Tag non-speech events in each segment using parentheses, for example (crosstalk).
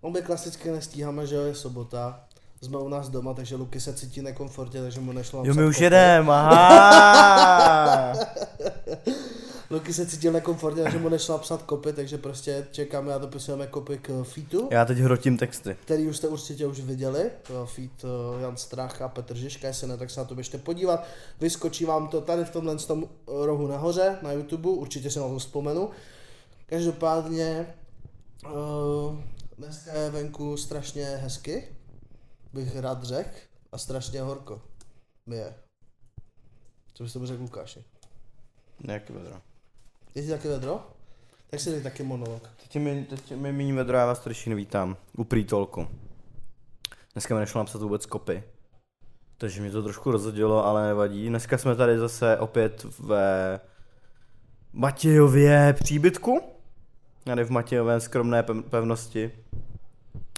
On by klasicky nestíháme, že jo, je sobota. Jsme u nás doma, takže Luky se cítí nekomfortně, takže mu nešlo Jo, my už kopy. jedem, aha. (laughs) Luky se cítil nekomfortně, takže mu nešlo napsat kopy, takže prostě čekáme a dopisujeme kopy k featu, Já teď hrotím texty. který už jste určitě už viděli. To Feat eh, Jan Strach a Petr Žižka, jestli ne, tak se na to běžte podívat. Vyskočí vám to tady v tomhle tom rohu nahoře na YouTube, určitě si na to vzpomenu. Každopádně uh, dneska je venku strašně hezky, bych rád řekl, a strašně horko. Mi je. Co bys tomu řekl Lukáši? Jaký vedro. Je ti taky vedro? Tak si dej taky monolog. Teď mi, teď mi míní vedro, já vás všichni vítám. U prítolku. Dneska mi nešlo napsat vůbec kopy. Takže mě to trošku rozhodilo, ale nevadí. Dneska jsme tady zase opět ve Matějově příbytku. Tady v Matějové skromné pev- pevnosti.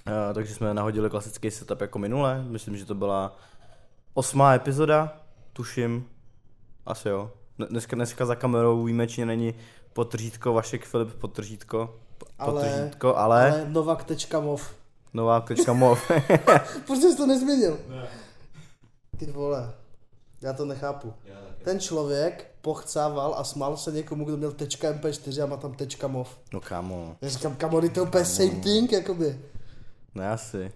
Uh, takže jsme nahodili klasický setup jako minule. Myslím, že to byla osmá epizoda, tuším. Asi jo. Dne- Dneska, dneska za kamerou výjimečně není potržítko Vašek Filip potržítko. Ale- Potržítko, ale, ale... Ale Novak.mov. nová tečka mov. (laughs) Proč jsi to nezměnil? Ty vole, já to nechápu. Ten člověk pochcával a smál se někomu, kdo měl .mp4 a má tam .mov. no kámo, Já říkám, kamony, to je úplně same thing, jakoby. Ne asi.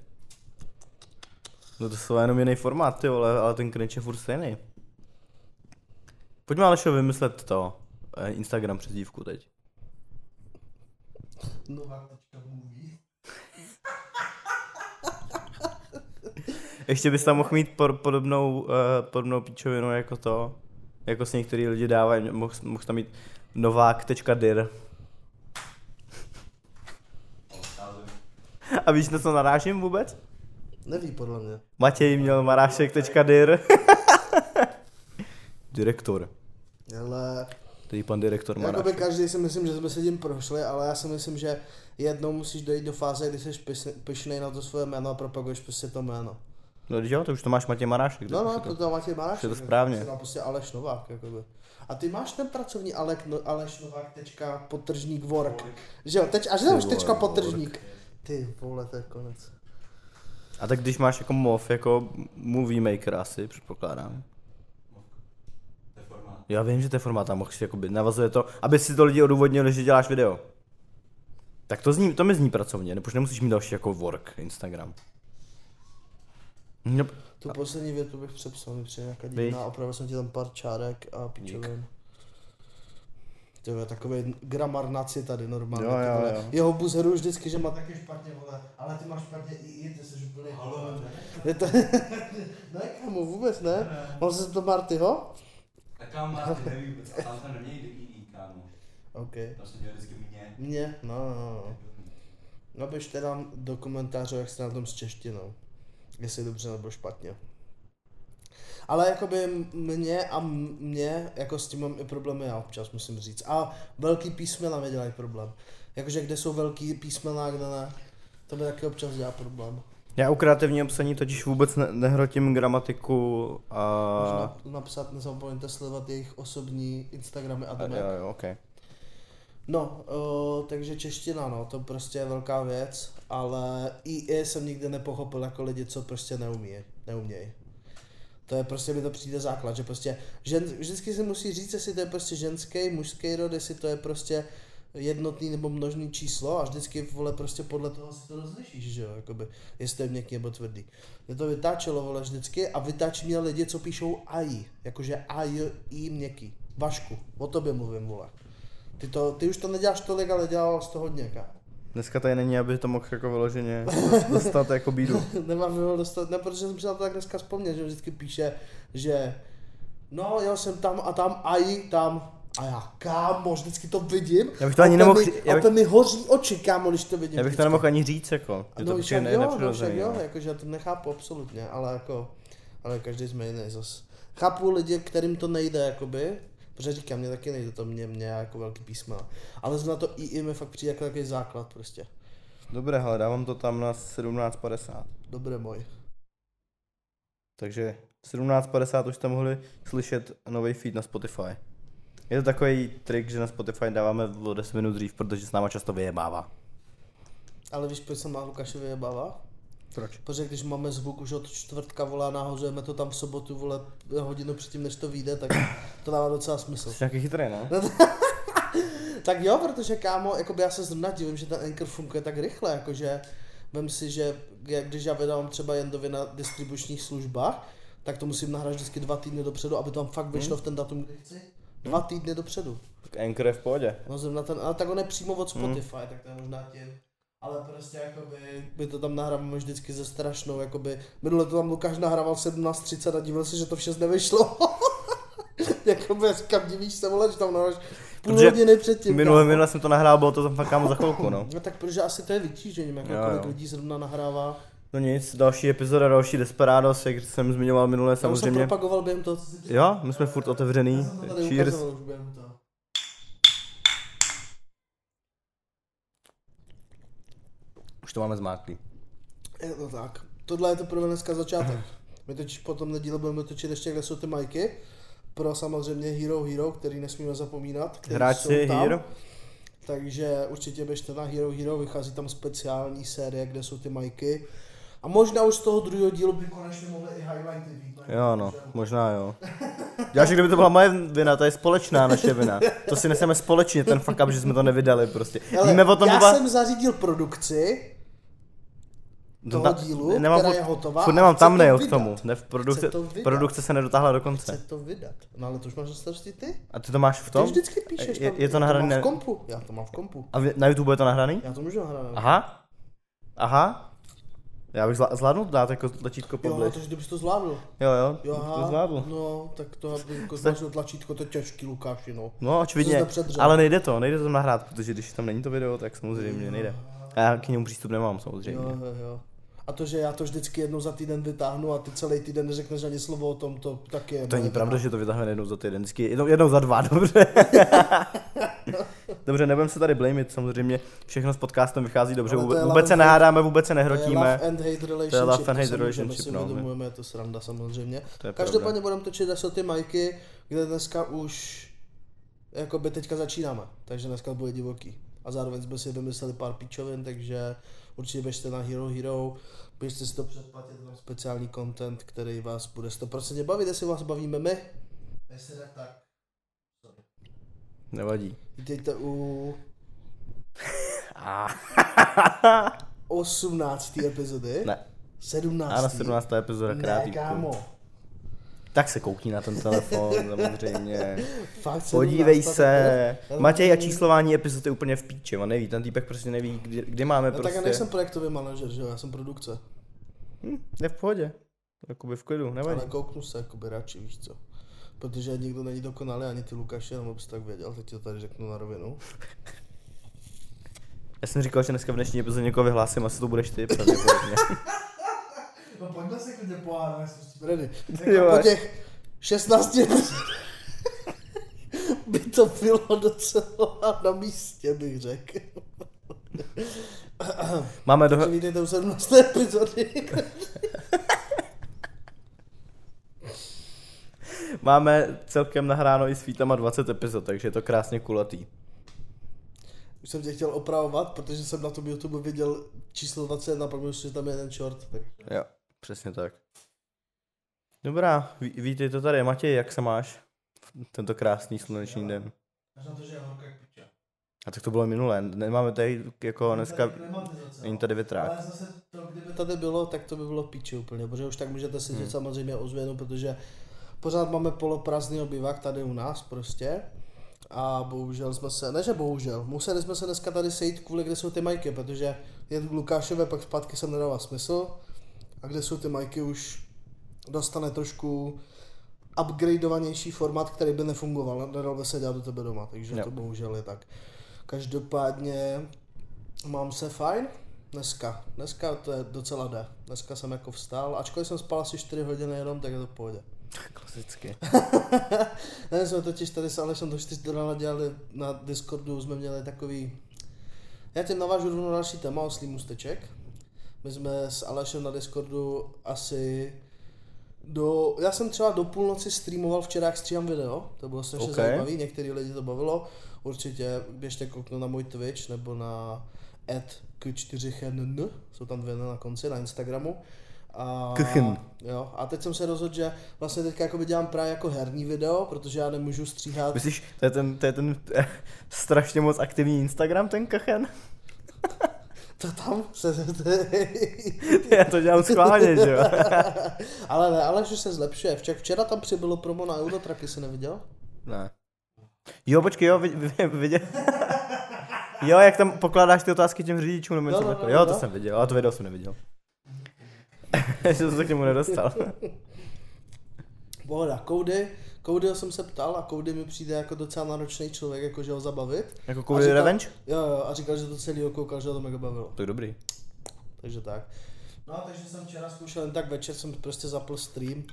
No to jsou jenom jiný formát, ty vole, ale ten cringe je furt stejný. Pojďme Alešo vymyslet to. eh, Instagram přezdívku teď. Novak.movie. (laughs) Ještě bys tam mohl mít por, podobnou, uh, podobnou píčovinu jako to, jako si některý lidi dávají, mohl, mohl tam mít novák.dir. A víš, na co narážím vůbec? Neví podle mě. Matěj měl marášek.dir. (laughs) Direktor. Ale Tady pan direktor jakoby Marášek. každý si myslím, že jsme se tím prošli, ale já si myslím, že jednou musíš dojít do fáze, kdy jsi pyšnej na to svoje jméno a propaguješ prostě to jméno. No jo, to už to máš Matěj Marášek. No, no, to tam Matěj Maráš. je to správně. Prostě Aleš Novák, jakoby. A ty máš ten pracovní Alek, no, Aleš Novák, tečka, potržník, work. Že jo, teď, až už tečka, work. Ty vole, to je konec. A tak když máš jako MOV, jako movie maker asi, předpokládám. Já vím, že to je formát, a mohl si jakoby, navazuje to, aby si to lidi odůvodnili, že děláš video. Tak to, zní, to mi zní pracovně, nebo nemusíš mít další jako work Instagram. No, Tu poslední větu bych přepsal, mi přijde nějaká divná, opravil jsem ti tam pár čárek a pičovin. To je takový gramarnaci tady normálně. Jo, jo, jo. Jeho buzeru vždycky, že má taky špatně, vole, ale ty máš špatně i i, ty jsi úplně... Je to... (laughs) ne, kámo, vůbec ne. Mám se to Martyho? Tak tam máte, neví vůbec, a tam nemějí DID, kámo. OK. Tam se dělá vždycky mě. Mně, no, no, no. Napište nám do komentářů, jak jste na tom s češtinou. Jestli dobře nebo špatně. Ale jakoby mě a mě, jako s tím mám i problémy já občas, musím říct. A velký písmena mi dělají problém. Jakože kde jsou velký písmena a kde ne. To mi taky občas dělá problém. já u kreativního psaní totiž vůbec ne- nehrotím gramatiku a... Můžu na- napsat, nezapomeňte sledovat jejich osobní Instagramy a domy. jo, jo, okay. No, uh, takže čeština, no, to prostě je velká věc, ale i jsem nikdy nepochopil jako lidi, co prostě neumí, neumějí. To je prostě, mi to přijde základ, že prostě žen, vždycky se musí říct, jestli to je prostě ženský, mužský rod, jestli to je prostě jednotný nebo množný číslo a vždycky vole prostě podle toho si to rozlišíš, že jo, jakoby, jestli to je měkký nebo tvrdý. Mě to vytáčelo vole vždycky a vytáčí mě lidi, co píšou AI, jakože AI, I měkký. Vašku, o tobě mluvím, vole. Ty, to, ty už to neděláš tolik, ale dělal jsi to hodně. Dneska tady není, aby to mohl jako vyloženě dostat jako bídu. (laughs) Nemám ho dostat, ne, protože jsem si na to tak dneska vzpomněl, že vždycky píše, že no, já jsem tam a tam, a i tam. A já, kámo, vždycky to vidím. Já bych to ani a nemohl mi, já a bych- to mi hoří oči, kámo, když to vidím. Já bych to nemohl ani říct, jako. Že to No, přijde však ne- jo, no, však jo, no. jakože já to nechápu absolutně, ale jako, ale každý jsme jiný zas. Chápu lidi, kterým to nejde, jakoby, protože říkám, mě taky nejde to mě, mě jako velký písma. Ale zna to i, mi fakt přijde jako takový základ prostě. Dobré, hele, dávám to tam na 17.50. Dobré můj. Takže 17.50 už jste mohli slyšet nový feed na Spotify. Je to takový trik, že na Spotify dáváme o 10 minut dřív, protože s náma často vyjebává. Ale víš, proč se má Lukášovi jebává? Proč? Protože když máme zvuk už od čtvrtka, vole, a nahozujeme to tam v sobotu, vole, hodinu předtím, než to vyjde, tak to dává docela smysl. Jsi nějaký chytrý, no? (laughs) Tak jo, protože kámo, jakoby já se zrovna divím, že ten Anchor funguje tak rychle, jakože vem si, že jak když já vydávám třeba Jendovi na distribučních službách, tak to musím nahrát vždycky dva týdny dopředu, aby tam fakt vyšlo v ten datum, kdy chci. Dva týdny dopředu. Tak Anchor je v pohodě. No zrovna ten, ale tak on je přímo od Spotify, tak to je možná tím. Ale prostě jakoby, my to tam nahráváme vždycky ze strašnou, jakoby, minule to tam Lukáš nahrával 17.30 a divil se, že to vše nevyšlo. (laughs) jakoby, říkám, divíš se, vole, že tam nahráš půl Protože hodiny předtím. Minule, kámo. minule jsem to nahrál, bylo to tam fakt kámo za chvilku, no. No tak protože asi to je vytížením, jako Jo, kolik jo. lidí zrovna nahrává. No nic, další epizoda, další Desperados, jak jsem zmiňoval minule Já už jsem samozřejmě. propagoval během toho, co jsi Jo, my jsme furt otevřený. Já jsem to tady Cheers. už během toho. Už to máme zmáklý. Je to tak. Tohle je teprve dneska začátek. My totiž potom nedíle budeme točit ještě, kde jsou ty majky. Pro samozřejmě Hero Hero, který nesmíme zapomínat. který Hráči jsou tam. Hero. Takže určitě běžte na Hero Hero, vychází tam speciální série, kde jsou ty majky. A možná už z toho druhého dílu by konečně mohli i highlighty být. Jo, no, možná jo. Já, že kdyby to byla moje vina, to je společná naše vina. To si neseme společně, ten fuck up, že jsme to nevydali prostě. Ale Víme o tom, já byla... jsem zařídil produkci toho Ta- dílu, nemám která je hotová. Furt nemám to thumbnail k tomu. Ne, v produkce, Chce to vydat. produkce se nedotáhla do Chce konce. to vydat. No ale to už máš na starosti ty? A ty to máš v Ty tom? vždycky píšeš. Je- je to já nahraný mám na- v kompu. Já to mám v kompu. A na YouTube je to nahraný? Já to můžu nahrát. Aha. Aha. Já bych zvla- zvládnul dát jako tlačítko Jo, poblíž. takže ty bys to zvládl. Jo, jo, Jo, bych to aha, zvládl. No, tak to aby jako zvládl tlačítko, to je těžký, Lukáši, no. No, očividně, To ale nejde to, nejde to nahrát, protože když tam není to video, tak samozřejmě nejde. A já k němu přístup nemám samozřejmě. Jo, jo, jo. A to, že já to vždycky jednou za týden vytáhnu a ty celý týden neřekneš ani slovo o tom, to taky je. To není pravda, že to vytáhneme jednou za týden, vždycky jednou, jednou za dva, (laughs) dobře. dobře, nebudeme se tady blamit, samozřejmě všechno s podcastem vychází dobře, to vůbec, vůbec se nehádáme, vůbec se To je nehrotíme. love and hate relationship. To je love and to hate můžeme relationship, si no, uvědomujeme, je to sranda samozřejmě. To je Každopádně budeme točit zase ty majky, kde dneska už jakoby teďka začínáme, takže dneska bude divoký. A zároveň jsme si vymysleli pár píčovin, takže určitě běžte na Hero Hero, běžte si to předplatit, tam speciální content, který vás bude 100% bavit, jestli vás bavíme my. Jestli tak, tak. Nevadí. Vítejte u (laughs) Ah. 18. epizody. ne, 17. a na 17. epizoda Ne, krátý. kámo. Tak se koukni na ten telefon, samozřejmě. (laughs) Fakt 17. Podívej se. Matěj a číslování epizod je úplně v píči, on neví, ten týpek prostě neví, kdy, kdy máme No, tak prostě. já nejsem projektový manažer, že jo, já jsem produkce. Hm, je v pohodě. Jakoby v klidu, nevadí. Ale kouknu se jakoby radši, víš co. Protože nikdo není dokonalý, ani ty Lukáši, jenom abys tak věděl, teď ti to tady řeknu na rovinu. (laughs) Já jsem říkal, že dneska v dnešní epizodě někoho vyhlásím, asi to budeš ty pravděpodobně. (laughs) No pojďme se klidně pohádat, já jsem s tím ready. Jo. Jako po těch 16 by to bylo docela na místě, bych řekl. Máme Takže do... vítejte u 17. epizody. Máme celkem nahráno i s Vítama 20 epizod, takže je to krásně kulatý. Už jsem tě chtěl opravovat, protože jsem na tom YouTube viděl číslo 21, pak myslím, že tam je jeden short. Tak... Jo, přesně tak. Dobrá, ví, vítejte tady. Matěj, jak se máš? Tento krásný sluneční den. To, že. A tak to bylo minulé. Nemáme tady jako dneska... Není no. tady větrák. Ale zase to, kdyby tady bylo, tak to by bylo píči úplně, protože už tak můžete si říct Hmm. samozřejmě ozvěnu, protože pořád máme poloprázdný obývák tady u nás prostě. A bohužel jsme se, ne že bohužel, museli jsme se dneska tady sejít kvůli, kde jsou ty majky, protože jen k Lukášové pak zpátky jsem nedával smysl. A kde jsou ty majky už dostane trošku upgradeovanější formát, který by nefungoval, nedal by se dělat do tebe doma, takže Jo. to bohužel je tak. Každopádně mám se fajn, dneska, dneska to je docela jde, dneska jsem jako vstál, ačkoliv jsem spal asi 4 hodiny jenom, tak je to v pohodě. (laughs) Klasicky. (laughs) Ne, jsme totiž tady s Alešem do 4 rána dělali na Discordu, jsme měli takový... Já tím navážu rovnou na další téma oslý můsteček. My jsme s Alešem na Discordu asi do... Já jsem třeba do půlnoci streamoval včera, jak stříhám video, to bylo strašně Ok. okay. zajímavé, některý lidi to bavilo. Určitě běžte kouknout na můj Twitch nebo na at k4chn, jsou tam dvě na konci na Instagramu. A, Kchen. jo, a teď jsem se rozhodl, že vlastně teďka jako dělám právě jako herní video, protože já nemůžu stříhat. Myslíš, to je ten, to je ten eh, strašně moc aktivní Instagram, ten kachen? (laughs) To tam se... (laughs) Já to dělám schválně, že jo? (laughs) ale ne, ale že se zlepšuje. Včera, včera tam přibylo promo na Eurotracky, jsi neviděl? Ne. Jo, počkej, jo, vid- vid- viděl. (laughs) Jo, jak tam pokládáš ty otázky těm řidičům nebo něco No, no, takového. no, Jo, to no. jsem viděl, ale to video jsem neviděl. Ještě jsem se k němu nedostal. Pohoda, Koudy, Koudyho jsem se ptal a Koudy mi přijde jako docela náročný člověk, jakože ho zabavit. Jako Cody říkal- Revenge? Jo, jo, a říkal, že to celý koukal, že ho to mega bavilo. To je dobrý. Takže tak. No a takže jsem včera zkoušel jen tak večer, jsem prostě zapl stream.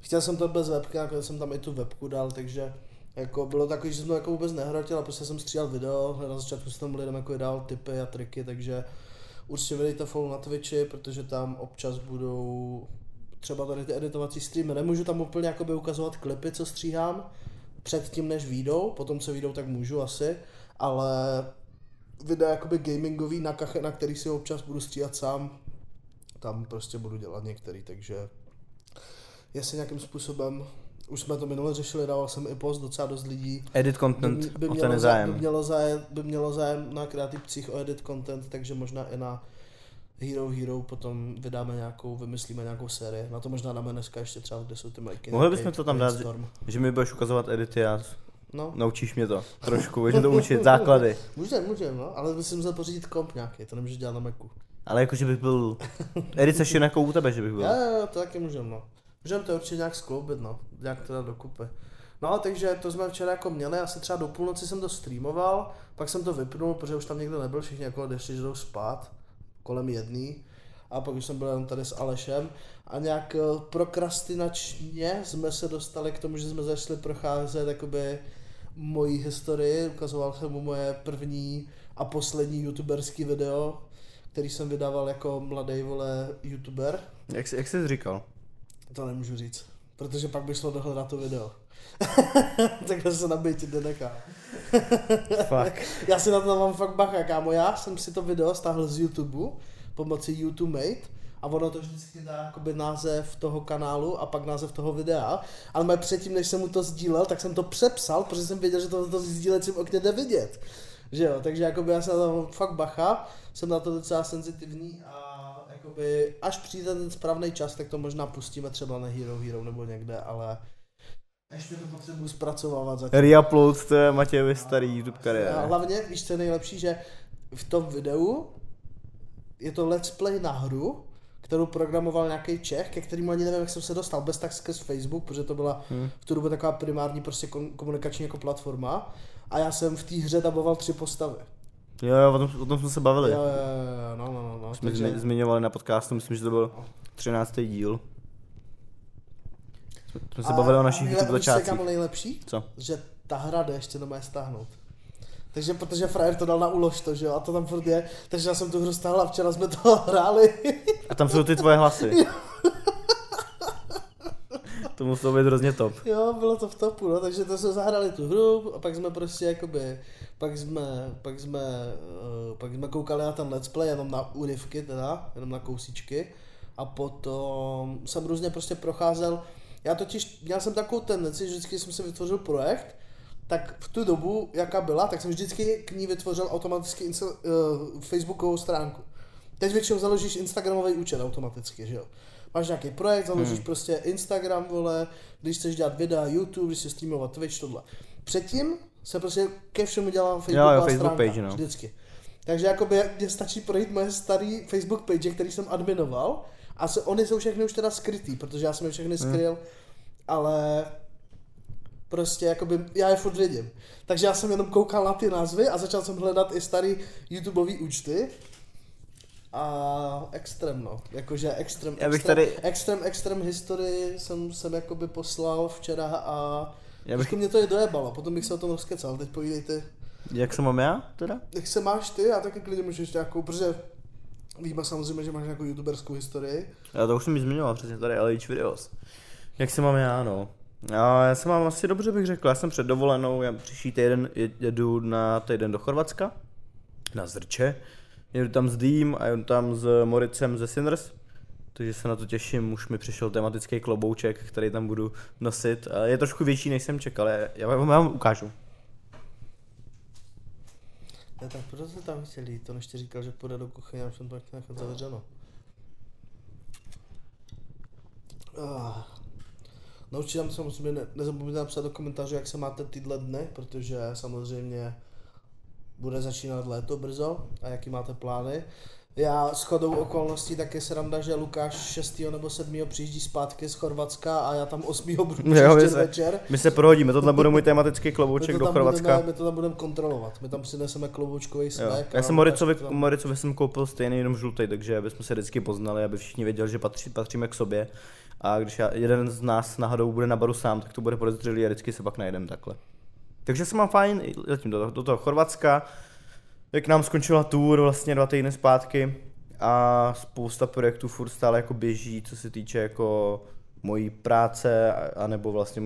Chtěl jsem to bez webky, nakonec jsem tam i tu webku dal, takže jako bylo takový, že jsem to jako vůbec nehrotil a prostě jsem stříhal video, na začátku jsem tam lidem jako dal tipy a triky, takže určitě vydejte follow na Twitchi, protože tam občas budou třeba tady ty editovací streamy. Nemůžu tam úplně jakoby ukazovat klipy, co stříhám, předtím než výjdou, potom co výjdou, tak můžu asi, ale videa jakoby gamingový na kache, na který si občas budu stříhat sám, tam prostě budu dělat některý, takže jestli nějakým způsobem, už jsme to minule řešili, dával jsem i post, docela dost lidí Edit by, content, by, o mělo, ten zájem. zájem. by, mělo zájem, by mělo zájem na kreativcích o edit content, takže možná i na Hero Hero potom vydáme nějakou, vymyslíme nějakou sérii. Na to možná dáme dneska ještě třeba, kde jsou ty mlejky. Mohli bychom to tam dát. Že mi budeš ukazovat edity a No, naučíš mě to. Trošku, budeš to učit, základy. (laughs) můžeme, můžeme, no, ale musím musel pořídit komp nějaký, to nemůžu dělat na Macu. Ale jako, že bych byl... (laughs) Edice ještě jako u tebe, že bych byl. Jo, jo, to taky můžeme, no. Můžeme to určitě nějak skloubit, no. Nějak dát dokupy. No, takže to jsme včera jako měli, asi třeba do půlnoci jsem to streamoval, pak jsem to vypnul, protože už tam někdo nebyl, všichni jako odešli, že jdou spát, kolem jedný. A pak už jsem byl jenom tady s Alešem a nějak eh, prokrastinačně jsme se dostali k tomu, že jsme začali procházet jakoby moji historii, ukazoval jsem mu moje první a poslední youtuberský video, který jsem vydával jako mladý vole youtuber. Jak, jsi- jak jsi říkal? To nemůžu říct, protože pak by šlo dohledat to video. (laughs) Takhle se nabít nenechá. (laughs) Fakt. Já si na to mám fakt bacha, kámo. Já jsem si to video stáhl z YouTube pomocí YouTube Mate a ono to vždycky dá jakoby název toho kanálu a pak název toho videa. Ale předtím, než jsem mu to sdílel, tak jsem to přepsal, protože jsem věděl, že to, to v sdílecím okně jde vidět. Že jo, takže jakoby já jsem na to fakt bacha, jsem na to docela senzitivní a jakoby až přijde ten správný čas, tak to možná pustíme třeba na Hero Hero nebo někde, ale ještě to potřebuji zpracovávat zatím. Reupload, to je Matějovi starý YouTube A kariéra. hlavně, víš, co je nejlepší, že v tom videu je to let's play na hru, kterou programoval nějaký Čech, ke kterému ani nevím, jak jsem se dostal, bez tak skrz Facebook, protože to byla Hmm. v tu dobu taková primární prostě komunikační jako platforma. A já jsem v té hře daboval tři postavy. Jo, jo, o tom, o tom jsme se bavili. Jo, jo, jo, no, no, no, no. Jsme takže- zmi- zmiňovali na podcastu, myslím, že to byl 13. díl. Jsme, jsme se A- bavili o a našich YouTube začátcích. kámo nejlepší? Co? Že ta hra jde ještě doma je stáhnout. Takže protože frajer to dal na ulož to, že jo, a to tam furt je, takže já jsem tu hru stáhla, včera jsme to (laughs) hráli. A tam jsou ty tvoje hlasy. (laughs) to muselo být hrozně top. Jo, bylo to v topu, no, takže to jsme zahrali tu hru a pak jsme prostě jakoby, pak jsme, pak jsme, uh, pak jsme koukali na ten let's play jenom na úryvky teda, jenom na kousíčky a potom jsem různě prostě procházel, já totiž, měl jsem takovou tendenci, že vždycky jsem si vytvořil projekt, tak v tu dobu, jaká byla, tak jsem vždycky k ní vytvořil automaticky insta, uh, facebookovou stránku. Teď většinou založíš Instagramový účet automaticky, že jo. Máš nějaký projekt, založíš hmm. prostě Instagram, vole, když chceš dělat videa, YouTube, když chceš streamovat Twitch, tohle. Předtím se prostě ke všemu dělám Facebooková Jo, jo, Facebook stránka, page, no. vždycky. Takže jakoby mě stačí projít moje starý Facebook page, který jsem adminoval a se, oni jsou všechny už teda skrytý, protože já jsem je všechny skryl, hmm. ale prostě jakoby já je furt vidím. Takže já jsem jenom koukal na ty názvy a začal jsem hledat i starý YouTubeový účty. A extrém, no. Jakože extrém, Já bych extrém, tady- extrém, extrém historii jsem, jsem jakoby poslal včera a Já bych, mě to je dojebalo, potom bych se o tom rozkecal, teď povídej ty. jak se mám já teda? Jak se máš ty, a taky klidně můžeš nějakou, protože víme samozřejmě, že máš nějakou youtuberskou historii. Já to už jsem mi zmiňoval přesně tady LH Videos. Jak se mám já, no? Já, já se mám asi dobře, bych řekl. Já jsem před dovolenou, já příští týden je- jedu na týden do Chorvatska, na Zrče. Jedu tam s Dým a jedu tam s Moricem ze Sinners, takže se na to těším, už mi přišel tematický klobouček, který tam budu nosit. A Je trošku větší, než jsem čekal, já vám ukážu. Já tak proto se tam chtěl jít, to než ti říkal, že půjde do kuchyně a jsem to chtěl nechat zavřeno. Ah. No určitě tam samozřejmě ne, nezapomeňte napsat do komentářů, jak se máte tyhle dny, protože samozřejmě bude začínat léto brzo a jaký máte plány. Já s chodou okolností taky se randa, že Lukáš 6. nebo 7. přijíždí zpátky z Chorvatska a já tam 8. budu Jo, my příště se- večer. My se prohodíme, tohle bude můj tematický klobouček to, do Chorvatska. budeme, my to tam budeme kontrolovat. My tam přineseme kloboučkový smek. Já jsem Moricovi, tam- Moricovi jsem koupil stejný, jenom žlutý, takže abychom se vždycky poznali, aby všichni věděli, že patří, patříme k sobě. A když já, jeden z nás náhodou bude na baru sám, tak to bude podezřelý a vždycky se pak najdem takhle. Takže se mám fajn, letím do, do toho Chorvatska, jak nám skončila tour vlastně dva týdny zpátky a spousta projektů furt stále jako běží, co se týče jako mojí práce, a- anebo vlastně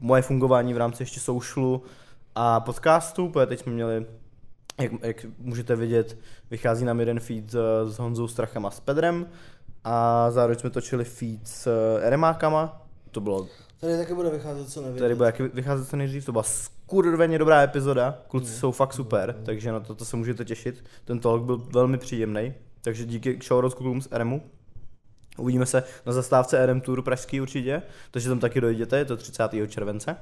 moje fungování v rámci ještě socialu a podcastu, protože teď jsme měli, jak, jak můžete vidět, vychází nám jeden feed eh, s Honzou Strachem a s Pedrem a zároveň jsme točili feed s eh, Eremákama, to bylo Tady taky bude vycházet, co nevíte. Tady bude jaký vycházet co nejdřív, to byla skurveně dobrá epizoda, kluci jsou fakt super, takže na to, to se můžete těšit. Ten talk byl velmi příjemný, takže díky showroad klukům z RMu. Uvidíme se na zastávce RM Tour pražský určitě, takže tam taky dojděte, je to 30. července.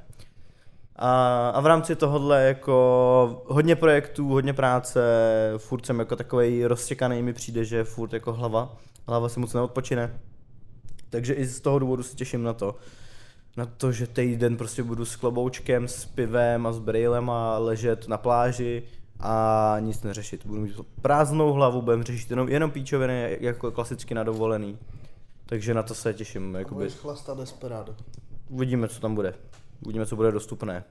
A, a v rámci tohohle jako hodně projektů, hodně práce, furt jsem jako takovej roztěkaný, mi přijde, že furt jako hlava, hlava se moc neodpočine. Takže i z toho důvodu se těším na to, na to, že týden prostě budu s kloboučkem, s pivem a s brejlem a ležet na pláži a nic neřešit. Budu mít prázdnou hlavu, budem řešit jenom, jenom píčoviny jako klasicky na dovolený. Takže na to se těším. Jakoby. budeš chlastat desperado. Uvidíme, co tam bude. Uvidíme, co bude dostupné.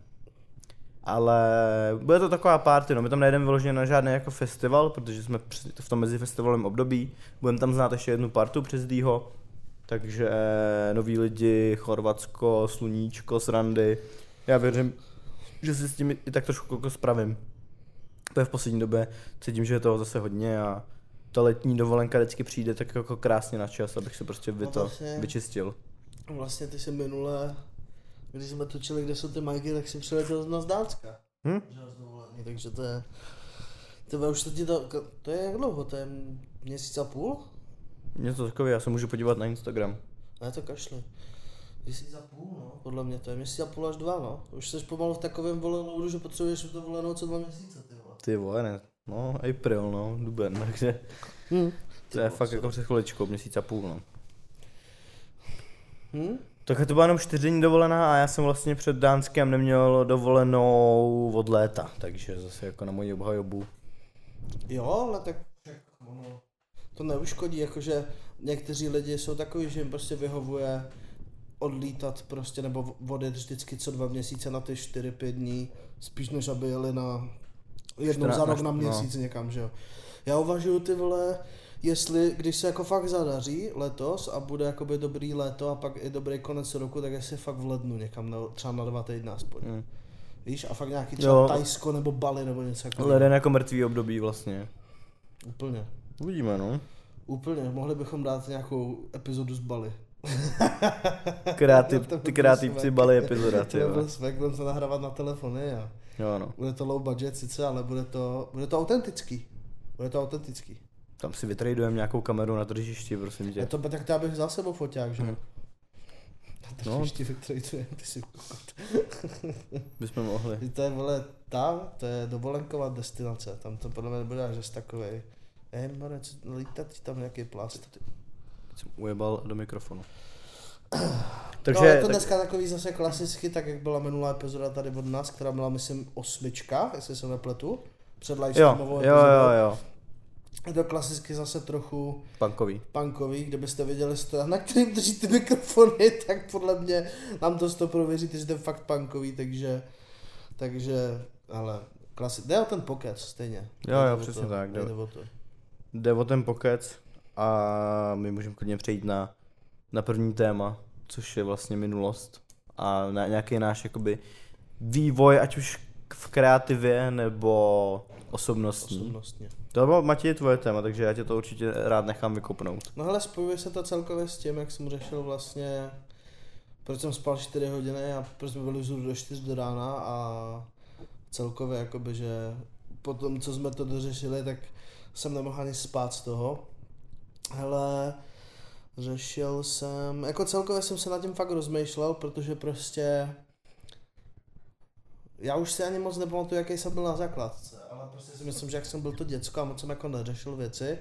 Ale bude to taková party, no my tam nejdeme vyloženě na žádný jako festival, protože jsme v tom mezifestivalovém období. Budeme tam znát ještě jednu partu přes Dýho, takže noví lidi, Chorvatsko, Sluníčko, Srandy. Já věřím, že si s tím i tak trošku jako spravím. To v poslední době cítím, že je toho zase hodně a ta letní dovolenka vždycky přijde tak jako krásně na čas, abych se prostě vy No to vlastně. vyčistil. Vlastně ty si minule, když jsme točili, kde jsou ty majky, tak si přiletěl na Zdánska. Hm? Takže to je... Tebe už to ti to, to je jak dlouho? To je měsíc a půl? Něco takového, já se můžu podívat na Instagram. Ne, to kašli. Měsíc a půl, no. Podle mě to je měsíc a půl až dva, no. Už jsi pomalu v takovém volenou, že potřebuješ to volenou co dva měsíce, ty vole. Ty vole, ne. No, April, no, duben, takže Hm. to je fakt jako před chviličkou, měsíc a půl, no. Hm? Tak to byla jenom čtyři dní dovolená a já jsem vlastně před Dánskem neměl dovolenou od léta, takže zase jako na moji obhajobu. Jo, ale tak tak ono, to neuškodí, jakože někteří lidi jsou takový, že jim prostě vyhovuje odlítat prostě nebo odjet vždycky co dva měsíce na ty 4-5 dní, spíš než aby jeli na jednou za rok na- no. měsíc někam, že jo. Já uvažuju ty vole, jestli, když se jako fakt zadaří letos a bude jakoby dobrý léto a pak i dobrý konec roku, tak jestli fakt v lednu někam, na, třeba na dva týdny aspoň. Hmm. Víš, a fakt nějaký třeba Jo. Tajsko nebo Bali nebo něco takového. Leden jako mrtvý období vlastně. Úplně. Uvidíme, no. Úplně, mohli bychom dát nějakou epizodu z Bali. (laughs) Kreativ, (laughs) To ty kreativci. Bali epizoda, To ty jo. svek, budeme se nahrávat na telefony a Jo, no. bude to low budget sice, ale bude to, bude to autentický. Bude to autentický. Tam si vytradujeme nějakou kameru na tržišti, prosím Je tě. to tak já bych za sebou foťák, že? Mhm. Na No. tržišti vytradujeme, ty si (laughs) Bychom mohli. To je, vole, tam, to je dovolenková destinace, tam to podle mě nebude až takovej. Ej, more, co, lítat ti tam nějaký plast. Teď jsem ujebal do mikrofonu. Takže, Takže, no, je to tak, dneska takový zase klasicky, tak jak byla minulá epizoda tady od nás, která byla, myslím, osmička, jestli se nepletu, před jo, livestreamovou jo, epizodou. jo, jo, Je to klasicky zase trochu punkový. punkový, kdybyste viděli stojan, na kterým držíte mikrofony, (laughs) tak podle mě nám to stop prověříte, že to je fakt punkový, takže, takže, ale klasi- jde o ten pokec stejně. Jo, jo, přesně to, tak, jde- Jde o to. Jde o ten pokec a my můžeme klidně přejít na, na první téma, což je vlastně minulost a na nějaký náš jakoby vývoj, ať už v kreativě nebo osobnostní. Osobnostně. To bylo Matěj tvoje téma, takže já tě to určitě rád nechám vykopnout. No hele, spojuje se to celkově s tím, jak jsem řešil vlastně, proč jsem spal 4 hodiny a proč jsme byli vzhůru do 4 do rána a celkově jakoby, že po tom, co jsme to dořešili, tak jsem nemohl ani spát z toho. Hele, řešil jsem, jako celkově jsem se nad tím fakt rozmýšlel, protože prostě já už si ani moc nepamatuju, jaký jsem byl na základce, ale prostě si myslím, že jak jsem byl to děcko a moc jsem jako neřešil věci,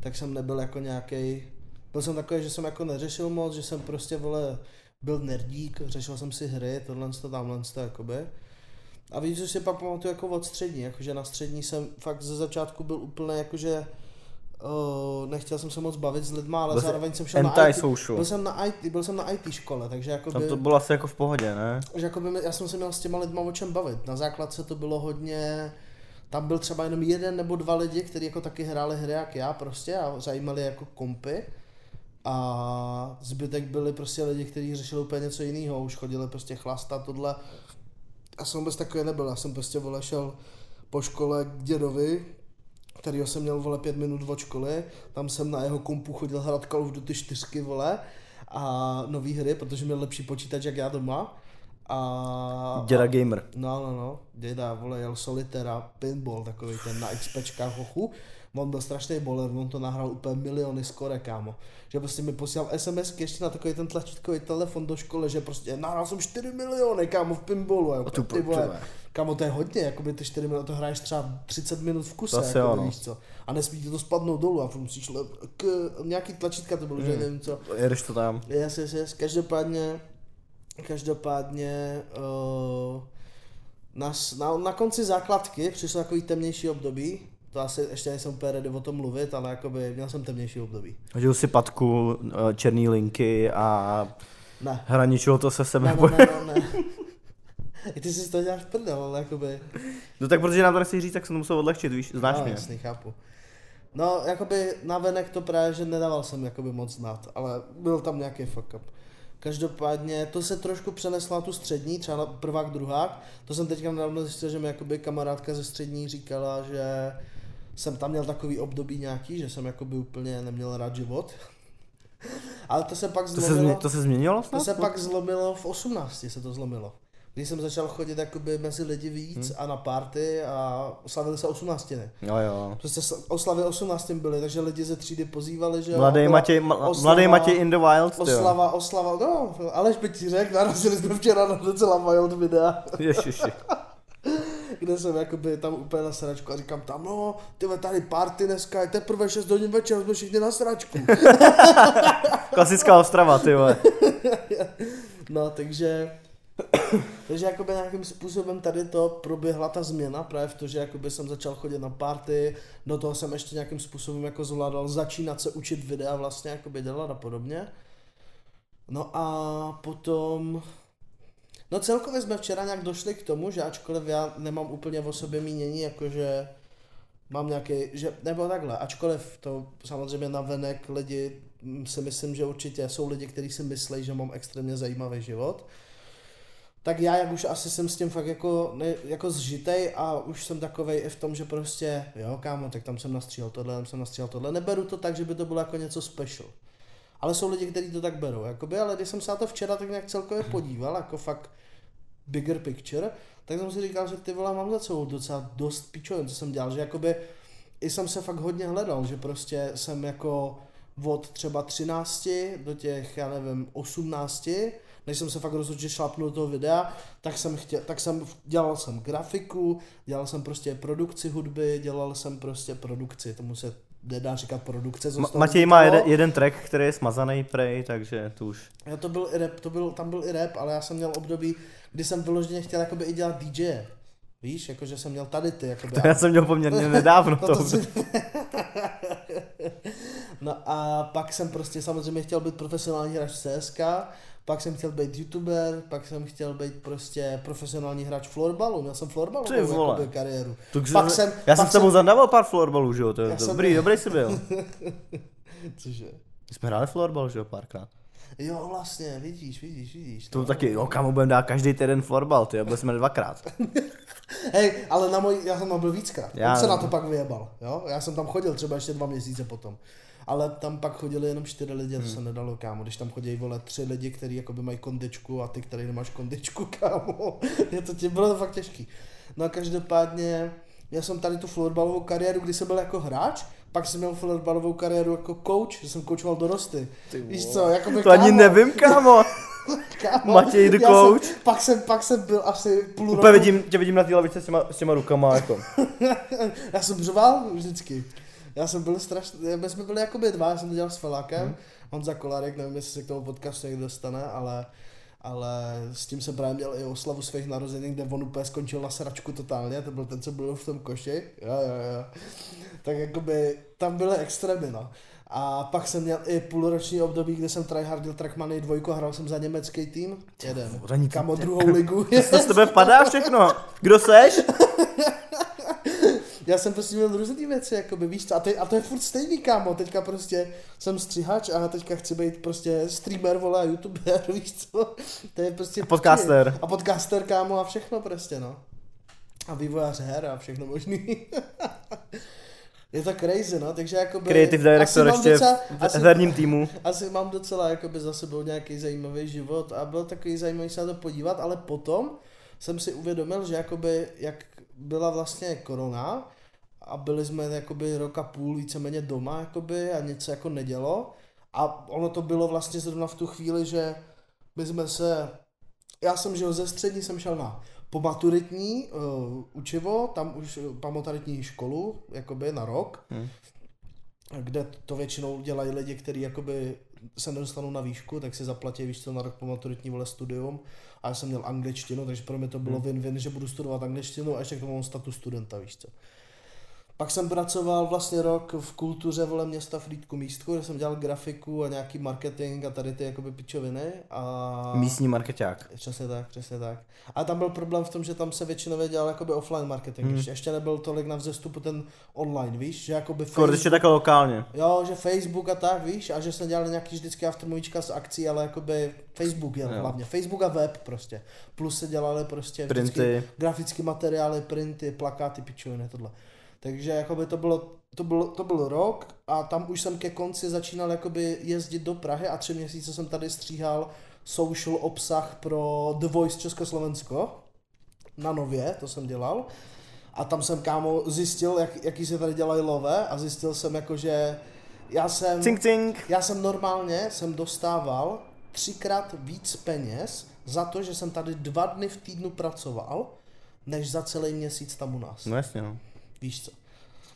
tak jsem nebyl jako nějaký. Byl jsem takový, že jsem jako neřešil moc, že jsem prostě vole byl nerdík, řešil jsem si hry, tohle to, tamhle to, jakoby. A víš, že si pak pamatuju jako od střední, jakože na střední jsem fakt ze začátku byl úplně jakože Uh, nechtěl jsem se moc bavit s lidma, ale Byl zároveň jsem šel na IT, Anti-social. byl jsem na IT, byl jsem na IT škole, takže jakoby, Tam to bylo asi jako v pohodě, ne? že jakoby, já jsem se měl s těma lidma o čem bavit. Na základce to bylo hodně, tam byl třeba jenom jeden nebo dva lidi, kteří jako taky hráli hry jak já prostě a zajímali jako kompy. A zbytek byli prostě lidi, kteří řešili úplně něco jiného, už chodili prostě chlastat tohle. A jsem vůbec takový nebyl, já jsem prostě vole šel po škole k dědovi, kterýho jsem měl vole pět minut od školy, tam jsem na jeho kompu chodil hrát Call of Duty 4 vole a nový hry, protože měl lepší počítač jak já doma. A, Děda gamer. No, no, no, děda, vole, jel solitera, pinball, takový ten na XPčkách hochu. On byl strašný boler, on to nahrál úplně miliony skore, kámo. Že prostě mi posílal SMS ještě na takový ten tlačítkový telefon do školy, že prostě nahrál jsem 4 miliony, kámo, v pinballu. A tu ty vole, kámo, to je hodně, jakoby ty 4 miliony, to hraješ třeba 30 minut v kuse, To jakoby, jo, no. víš co. A nesmí ti to spadnout dolů a musíš le, k, nějaký tlačítka to bylo, že Hmm. nevím co. Jedeš to tam. Yes, yes, yes. Každopádně, každopádně uh, na, na, na konci základky přišlo takový temnější období. To asi ještě nejsem úplně ready o tom mluvit, ale jakoby měl jsem temnější období. Hodil si patku, eh, černý linky a Ne. hraničilo to se sebe. Ne, ne, ne, ne, ne. I ty si to děláš prdel, ale jakoby... No tak protože nám to nechci říct, tak jsem to musel odlehčit, víš, znáš no, mě. jasný, chápu. No, jakoby na venek to právě, že nedával jsem jakoby moc znát, ale byl tam nějaký fuck up. Každopádně to se trošku přeneslo na tu střední, třeba na prvák, druhák. To jsem teďka nedávno zjistil, že mi jakoby kamarádka ze střední říkala, že jsem tam měl takový období nějaký, že jsem jakoby úplně neměl rád život. (laughs) Ale to se pak To se, zlomilo. změ, to se změnilo To snad? se pak zlomilo v 18 se to zlomilo. Když jsem začal chodit jakoby mezi lidi víc Hmm. a na party a oslavili se 18. Jo, jo. Prostě oslavy 18. byly, takže lidi ze třídy pozývali, že jo, Mladý byla Matěj, mla, oslava- mladý Matěj in the wild, ty jo. Oslava, oslava, no, Aleš by ti řekl, narazili jsme včera na docela wild videa, Ježiši. (laughs) kde jsem jakoby tam úplně na sračku a říkám tam, no, ty tady party dneska, je teprve 6 hodin večer, jsme všichni na sračku. (laughs) Klasická Ostrava, ty vole. (laughs) No, takže, (coughs) takže jakoby nějakým způsobem tady to proběhla ta změna, právě v to, že jakoby jsem začal chodit na party, do toho jsem ještě nějakým způsobem jako zvládal začínat se učit videa vlastně jakoby dělat a podobně. No a potom, no celkově jsme včera nějak došli k tomu, že ačkoliv já nemám úplně o sobě mínění, jakože mám nějaký, že, nebo takhle, ačkoliv to samozřejmě na venek lidi mm, si myslím, že určitě jsou lidi, kteří si myslí, že mám extrémně zajímavý život, tak já, jak už asi jsem s tím fakt jako, ne, jako zžitej a už jsem takovej i v tom, že prostě, jo kámo, tak tam jsem nastříhal tohle, tam jsem nastříhal tohle, neberu to tak, že by to bylo jako něco special. Ale jsou lidi, kteří to tak berou, jakoby, ale když jsem se na to včera tak nějak celkově podíval, jako fakt bigger picture, tak jsem si říkal, že ty vole mám za sebou docela dost pičovin, co jsem dělal, že jakoby i jsem se fakt hodně hledal, že prostě jsem jako od třeba 13 do těch, já nevím, 18, než jsem se fakt rozhodl, že šlapnu do toho videa, tak jsem chtěl, tak jsem, dělal jsem grafiku, dělal jsem prostě produkci hudby, dělal jsem prostě produkci, tomu se nedá říkat produkce. Ma- Matěj má jeden, jeden track, který je smazaný prej, takže to už. Já to byl i rap, to byl, tam byl i rap, ale já jsem měl období, kdy jsem vyloženě chtěl jakoby i dělat DJ. Víš, jakože jsem měl tady ty, jakoby. (laughs) To já jsem měl poměrně (laughs) nedávno No to. to si- (laughs) no a pak jsem prostě samozřejmě chtěl být profesionální hráč CSK, pak jsem chtěl být youtuber, pak jsem chtěl být prostě profesionální hráč florbalu, měl jsem florbalovou Ty vole. jakoby, kariéru. Takže Pak jsem- já jsem pak s tebou jsem- zadával pár florbalů, že jo? To je Já jsem- dobrý, dobrý jsi byl. (laughs) Cože? My jsme hráli florbal, že jo, párkrát. Jo, vlastně, vidíš, vidíš, vidíš. To no. taky, jo, kámo, budeme dát každý týden florbal, ty, byli jsme dvakrát. (laughs) Hej, ale na můj, já jsem tam byl víckrát. Já- Já se na to pak vyjebal, jo? Já jsem tam chodil třeba ještě dva měsíce potom. Ale tam pak chodili jenom čtyři lidi, to Hmm. se nedalo, kámo. Když tam chodí, vole, tři lidi, kteří jakoby mají kondičku a ty, který nemáš kondičku, (laughs) kámo. Je to tě, bylo to fakt těžký. No a každopádně, já jsem tady tu florbalovou kariéru, kdy jsem byl jako hráč, pak jsem měl florbalovou kariéru jako coach, že jsem coachoval dorosty. Víš co, jakoby To ani kámo, nevím, kámo. (laughs) kámo, Matěj the já jsem- coach. Pak jsem, pak jsem byl asi půl Úplně roku vidím, tě vidím na té lavičce s těma, s těma rukama, jako. (laughs) Já jsem řval vždycky. Já jsem byl strašně, my jsme byli jakoby dva, já jsem to dělal s Felákem, hmm. Honza Kolarek, nevím, jestli se k tomu podcastu někdo dostane, ale, ale s tím jsem právě měl i oslavu svých narozenin, kde on úplně skončil na sračku totálně, to byl ten, co byl v tom koši, jo, jo, jo. Tak jakoby tam byly extrémy, no. A pak jsem měl i půlroční období, kde jsem tryhardil Trackmany dvojku a hrál jsem za německý tým. Jeden. Kamo druhou ligu. (laughs) Co z tebe padá všechno? Kdo seš? (laughs) Já jsem prostě měl různé věci, jakoby, víš co, a, te, a to je furt stejný, kámo, teďka prostě jsem střihač a teďka chci být prostě streamer, vole, a youtuber, (laughs) víš co, to je prostě... A podcaster. A podcaster, kámo, a všechno prostě, no. A vývojář her a všechno možný. (laughs) je to crazy, no, takže jakoby... Creative asi director ještě docela, v asi, herním týmu. asi mám docela jakoby za sebou nějaký zajímavý život a bylo takový zajímavý se na to podívat, ale potom jsem si uvědomil, že jakoby, jak byla vlastně korona a byli jsme jakoby rok a půl víceméně doma jakoby a nic se jako nedělo a ono to bylo vlastně zrovna v tu chvíli, že my jsme se, já jsem žil ze střední, jsem šel na pomaturitní uh, učivo, tam už uh, pomaturitní školu, jakoby na rok, Hmm. kde to většinou dělají lidi, kteří jakoby se nedostanou na výšku, tak si zaplatí víš co na rok po maturitní vole studium a já jsem měl angličtinu, takže pro mě to bylo win-win, že budu studovat angličtinu a ještě k tomu mám status studenta, víš co. Pak jsem pracoval vlastně rok v kultuře vole města Frýdku místku, kde jsem dělal grafiku a nějaký marketing a tady ty jakoby pičoviny a... Místní marketák. Přesně tak, přesně tak. A tam byl problém v tom, že tam se většinou dělal jakoby offline marketing, hmm. ještě nebyl tolik na vzestupu ten online, víš, že jakoby Skoro ještě takhle lokálně. Jo, že Facebook a tak, víš, a že jsme dělali nějaký vždycky aftermovička z akcí, ale jakoby Facebook jel Jo. hlavně, Facebook a web prostě. Plus se dělali prostě Printy. grafické materiály, printy, plakáty, pičoviny, tohle. Takže jakoby to bylo, to byl, to byl rok a tam už jsem ke konci začínal jakoby jezdit do Prahy a tři měsíce jsem tady stříhal social obsah pro The Voice Československo na Nově, to jsem dělal. A tam jsem, kámo, zjistil, jak, jaký se tady dělají lové a zjistil jsem jako, že já jsem, Cink, cink. já jsem normálně, jsem dostával třikrát víc peněz za to, že jsem tady dva dny v týdnu pracoval, než za celý měsíc tam u nás. No jasně, no. Víš co.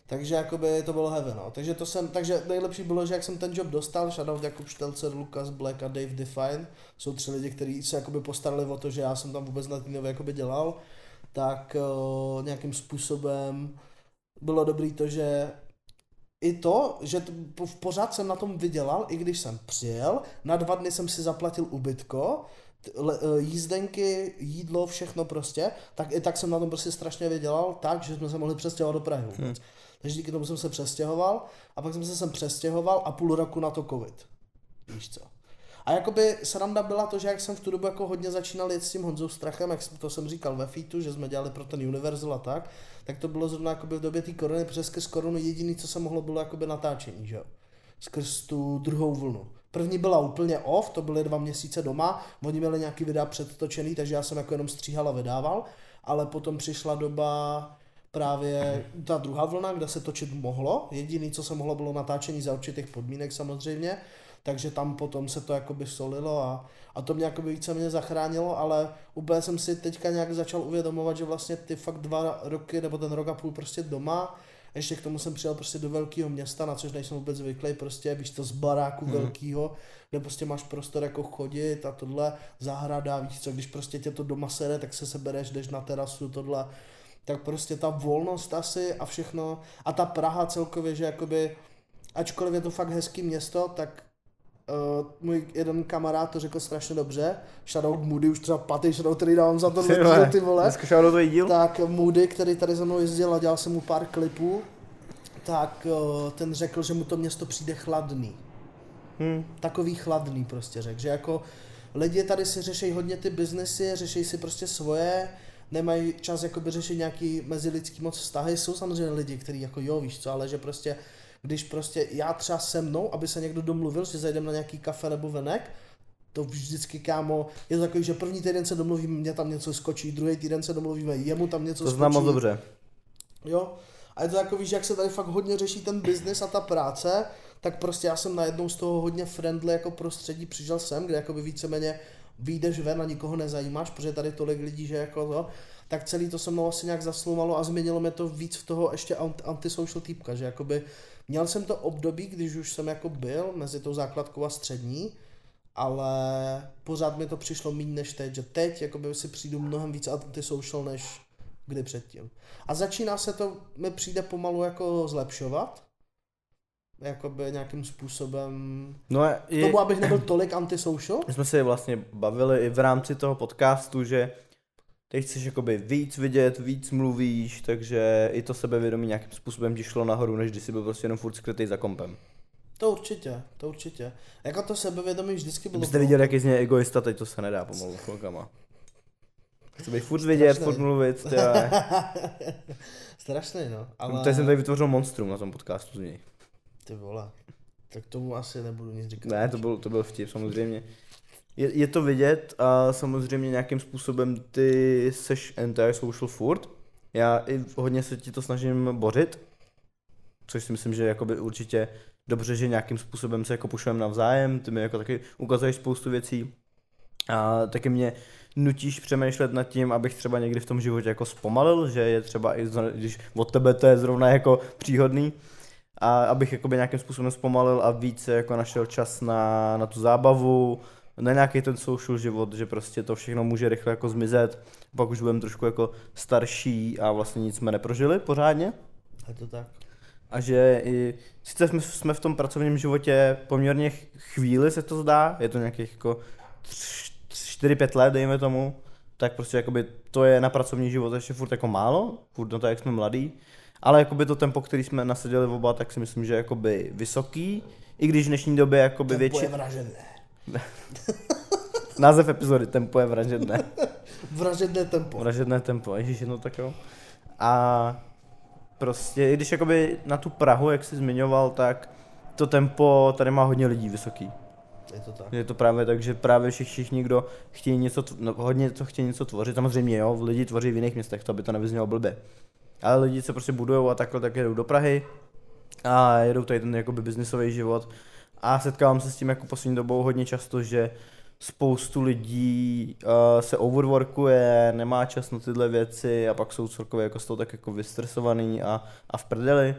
Takže jakoby to bylo heavy, no. Takže to jsem, takže nejlepší bylo, že jak jsem ten job dostal, shoutout Jakub Štelcer, Lukas Black a Dave Define, jsou tři lidi, kteří se jakoby postarali o to, že já jsem tam vůbec na týnově jakoby dělal, tak uh, nějakým způsobem bylo dobrý to, že i to, že t- pořád jsem na tom vydělal, i když jsem přijel, na dva dny jsem si zaplatil ubytko, eh, jízdenky, jídlo, všechno prostě, tak i tak jsem na tom prostě strašně vydělal, tak, že jsme se mohli přestěhovat do Prahy vůbec. Hmm. Takže díky tomu jsem se přestěhoval a pak jsem se sem přestěhoval a půl roku na to covid. Víš co? A jakoby sranda byla to, že jak jsem v tu dobu jako hodně začínal jet s tím Honzou Strachem, jak jsem, to jsem říkal ve Featu, že jsme dělali pro ten Universal a tak, tak to bylo zrovna jakoby v době té korony, protože skrz koronu jediný, co se mohlo, bylo jakoby natáčení, že jo? Skrz tu druhou vlnu. První byla úplně off, to byly dva měsíce doma, oni měli nějaký videa předtočený, takže já jsem jako jenom stříhal a vydával, ale potom přišla doba právě ta druhá vlna, kde se točit mohlo. Jediný, co se mohlo, bylo natáčení za určitých podmínek samozřejmě, takže tam potom se to jakoby solilo a, a to mě jakoby víceméně zachránilo, ale úplně jsem si teďka nějak začal uvědomovat, že vlastně ty fakt dva roky nebo ten rok a půl prostě doma, ještě k tomu jsem přijel prostě do velkého města, na což nejsem vůbec zvyklý, prostě víš to z baráku hmm. velkého, kde prostě máš prostor jako chodit a tohle, zahrada, víš co, když prostě tě to doma sere, tak se sebereš, jdeš na terasu, tohle, tak prostě ta volnost asi a všechno a ta Praha celkově, že jakoby, ačkoliv je to fakt hezký město, tak Uh, můj jeden kamarád to řekl strašně dobře, shoutout Moody, už třeba patý shoutout, který dávám za to Ty vole, ty vole. Díl? Tak Moody, který tady za mnou jezdil a dělal jsem mu pár klipů, tak uh, ten řekl, že mu to město přijde chladný. Hmm. Takový chladný prostě řek, že jako lidi tady si řeší hodně ty biznesy, řeší si prostě svoje, nemají čas jakoby řešit nějaký mezilidský moc vztahy, jsou samozřejmě lidi, kteří jako jo, víš co, ale že prostě když prostě já třeba se mnou, aby se někdo domluvil, že zajdeme na nějaký kafe nebo venek, to vždycky, kámo, je to takový, že první týden se domluvíme, mě tam něco skočí, druhý týden se domluvíme, jemu tam něco To skočí. znám moc dobře. Jo. A je to takový, že jak se tady fakt hodně řeší ten biznis a ta práce, tak prostě já jsem najednou z toho hodně friendly jako prostředí přišel sem, kde jakoby víceméně vyjdeš ven a nikoho nezajímáš, protože tady tolik lidí, že jako to, tak celý to se mnou asi nějak zaslumalo a změnilo mě to víc v toho ještě ant- antisocial týpka, že jakoby měl jsem to období, když už jsem jako byl mezi tou základkou a střední, ale pořád mi to přišlo méně než teď, že teď jakoby si přijdu mnohem víc antisocial než kdy předtím. A začíná se to, mi přijde pomalu jako zlepšovat, jakoby nějakým způsobem, No a k tomu, abych nebyl tolik antisocial. my jsme se vlastně bavili i v rámci toho podcastu, že ty chceš jakoby víc vidět, víc mluvíš, takže i to sebevědomí nějakým způsobem ti šlo nahoru, než když jsi byl prostě jenom furt skrytý za kompem. To určitě, to určitě. Jako to sebevědomí vždycky bylo. Kdybyste viděli, jak je z něj egoista, teď to se nedá pomalu chvilkama. Chce být furt vidět, Strašný. furt mluvit. (laughs) Strašný, no. Ale... Ale... Tady jsem tady vytvořil monstrum na tom podcastu z něj. Ty vole. Tak tomu asi nebudu nic říkat. Ne, to byl, to byl vtip samozřejmě. Je, je to vidět a samozřejmě nějakým způsobem ty seš anti-social furt. Já i hodně se ti to snažím bořit, což si myslím, že jakoby určitě dobře, že nějakým způsobem se jako pušujeme navzájem, ty mi jako taky ukazuješ spoustu věcí a taky mě nutíš přemýšlet nad tím, abych třeba někdy v tom životě jako zpomalil, že je třeba i když od tebe to je zrovna jako příhodný, a abych jakoby nějakým způsobem zpomalil a více jako našel čas na, na tu zábavu, na nějaký ten social život, že prostě to všechno může rychle jako zmizet, pak už budeme trošku jako starší a vlastně nic jsme neprožili pořádně. Je to tak. A že i, sice jsme, jsme v tom pracovním životě poměrně ch- chvíli se to zdá, je to nějakých jako 4-5 let, dejme tomu, tak prostě jakoby to je na pracovní život ještě furt jako málo, furt na to, jak jsme mladí, ale jakoby to tempo, který jsme nasadili v oba, tak si myslím, že je jakoby vysoký, i když v dnešní době jakoby Tempo větší... je vražedné. Název epizody, tempo je vražedné. Vražedné tempo. Vražedné tempo, ježiš, no tak jo. A prostě, i když jakoby na tu Prahu, jak jsi zmiňoval, tak to tempo tady má hodně lidí vysoký. Je to tak. Je to právě tak, že právě všichni, všichni kdo chtějí něco, no, hodně to chtějí něco tvořit, samozřejmě jo, lidi tvoří v jiných městech, to by to nevyznělo blbě. Ale lidi se prostě budujou a takhle tak jedou do Prahy a jedou tady ten jakoby biznisový život a setkávám se s tím jako poslední dobou hodně často, že spoustu lidí uh, se overworkuje, nemá čas na tyhle věci a pak jsou celkově jako z toho tak jako vystresovaný a, a v prdeli.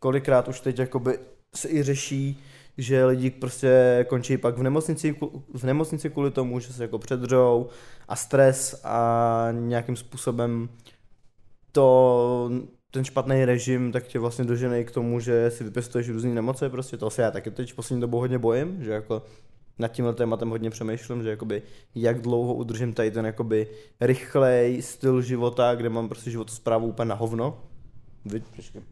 Kolikrát už teď jakoby se i řeší, že lidi prostě končí pak v nemocnici, v nemocnici kvůli tomu, že se jako předřou a stres a nějakým způsobem to, ten špatný režim tak tě vlastně doženej k tomu, že si vypěstuješ různé nemoce, prostě to se já taky teď poslední dobou hodně bojím, že jako nad tímhle tématem hodně přemýšlím, že jakoby jak dlouho udržím tady ten jakoby rychlej styl života, kde mám prostě životosprávu úplně na hovno. Počkej.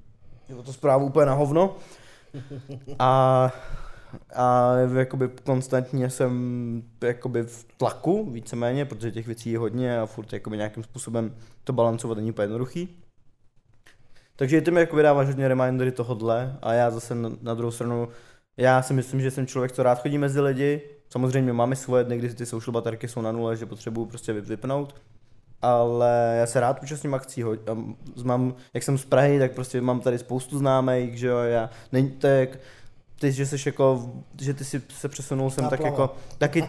Životosprávu úplně na hovno. A, a jakoby konstantně jsem jakoby v tlaku víceméně, protože těch věcí je hodně a furt jakoby nějakým způsobem to balancovat není úplně jednoduchý. Takže ty mi jako vydáváš hodně remindery tohodle a já zase na, na druhou stranu, já si myslím, že jsem člověk, co rád chodí mezi lidi. Samozřejmě máme svoje dny, kdy ty social baterky jsou na nule, že potřebuju prostě vy- vypnout. Ale já se rád účastním akcí, mám, jak jsem z Prahy, tak prostě mám tady spoustu známých, že jo, já, není to jak, ty, že jsi jako, že ty si se přesunul sem, tak jako, taky,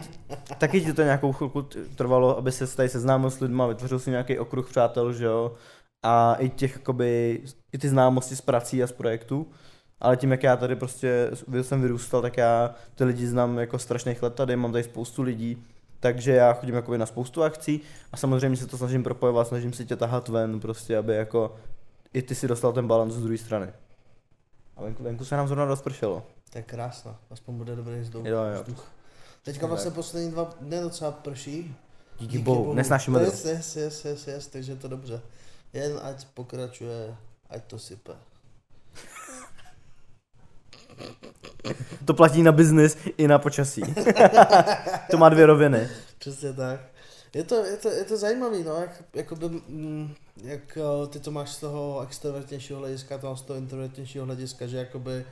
taky ti to nějakou chvilku trvalo, aby se tady seznámil s lidma, vytvořil si nějaký okruh přátel, že jo, a i těch, jakoby, i ty známosti z prací a z projektů, ale tím, jak já tady prostě jsem vyrůstal, tak já ty lidi znám jako strašných let tady, mám tady spoustu lidí, takže já chodím jakoby na spoustu akcí a samozřejmě se to snažím propojovat, snažím si tě tahat ven, prostě, aby jako i ty si dostal ten balans z druhé strany. A venku, venku se nám zrovna rozpršelo. To je krásno. Aspoň bude dobrý vzduch. Jo, jo. vzduch. Teďka vlastně poslední dva dny docela prší. Díky, bohu, nesnáším Yes, vedro. yes, yes, yes, yes, takže je to dobře. Jen ať pokračuje, ať to sype. To platí na biznis i na počasí. (laughs) to má dvě roviny. Přesně tak. Je to, je to, je to zajímavý, no, jak, jakoby, mm, jak eh, ty to máš z toho extrovertnějšího hlediska, to z toho introvertnějšího hlediska, že jakoby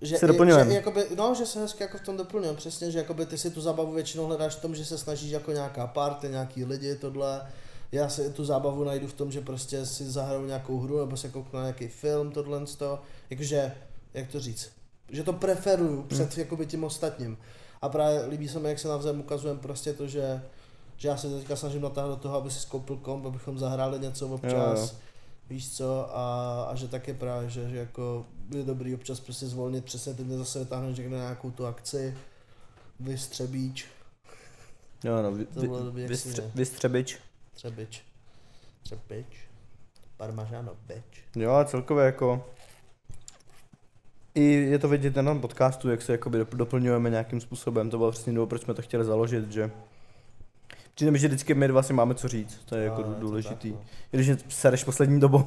že, Se doplňujeme. že, jakoby, no, že se hezky jako v tom doplňujeme, přesně, že jakoby ty si tu zábavu většinou hledáš v tom, že se snažíš jako nějaká party, nějaký lidi, tohle. Já si tu zábavu najdu v tom, že prostě si zahraju nějakou hru, nebo se kouknu na nějaký film, tohle z toho. Jakože, jak to říct, že to preferuju před jakoby tím ostatním. A právě líbí se mi, jak se navzájem ukazujeme prostě to, že, že já se teďka snažím natáhnout do toho, aby si skoupil komp, abychom zahráli něco občas. Jo, jo. Víš co, a, a že taky právě, že, že jako je dobrý občas prostě zvolnit, přesně ty mě zase vytáhneš někde na nějakou tu akci, vystřebíč, Jo, no, vy, To vy, vystře, vystřebič. Třebič, třebič, parmažano bič. Jo, a celkově jako... I je to vidět na podcastu, jak se jakoby dop- doplňujeme nějakým způsobem. To bylo přesně důvod, proč jsme to chtěli založit, že... Přijde mi, že vždycky my dva si máme co říct, to je jako dů- to důležitý. tak, no. I když sereš poslední dobou.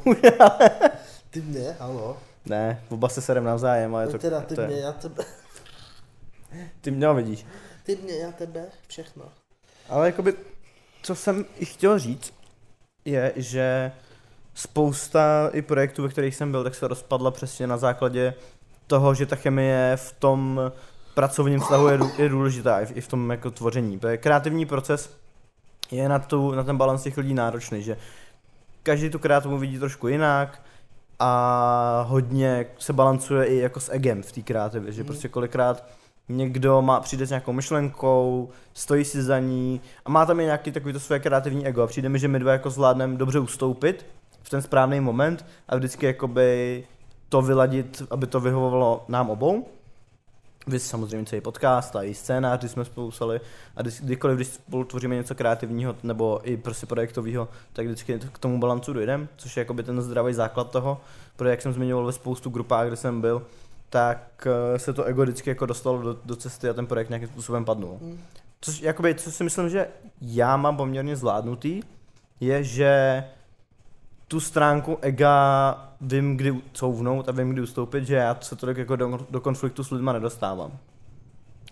(laughs) Ty mě, halo, ne, oba se serem navzájem, ale no to, teda ty to je- mě, já tebe, Ty mě vidíš. ty mě, já tebe, všechno. Ale jakoby, co jsem i chtěl říct, je, že spousta i projektů, ve kterých jsem byl, tak se rozpadla přesně na základě toho, že ta chemie v tom pracovním vztahu je, je důležitá, i v, i v tom jako tvoření. Protože kreativní proces je na, tu, na ten balans těch lidí náročný, že každý tu kreativu vidí trošku jinak a hodně se balancuje i jako s egem v té kreativě, že Mhm. prostě kolikrát někdo má, přijde s nějakou myšlenkou, stojí si za ní a má tam i nějaký takový to své kreativní ego a přijde mi, že my dva jako zvládneme dobře ustoupit v ten správný moment a vždycky jakoby to vyladit, aby to vyhovovalo nám obou. Vy samozřejmě celý podcast a i scénář, kdy jsme spolu a kdy- kdykoliv, když spolu tvoříme něco kreativního nebo i prostě projektového, tak vždycky k tomu balancu dojdeme, což je jakoby ten zdravý základ toho, protože jak jsem zmiňoval ve spoustu grupách, kde jsem byl, tak eh, se to ego vždycky jako dostalo do, do cesty a ten projekt nějakým způsobem padnul. Mm. Což, jakoby, co si myslím, že já mám poměrně zvládnutý, je, že tu stránku ega vím, kdy couvnout a vím, kdy ustoupit, že já se tolik jako do, do konfliktu s lidma nedostávám.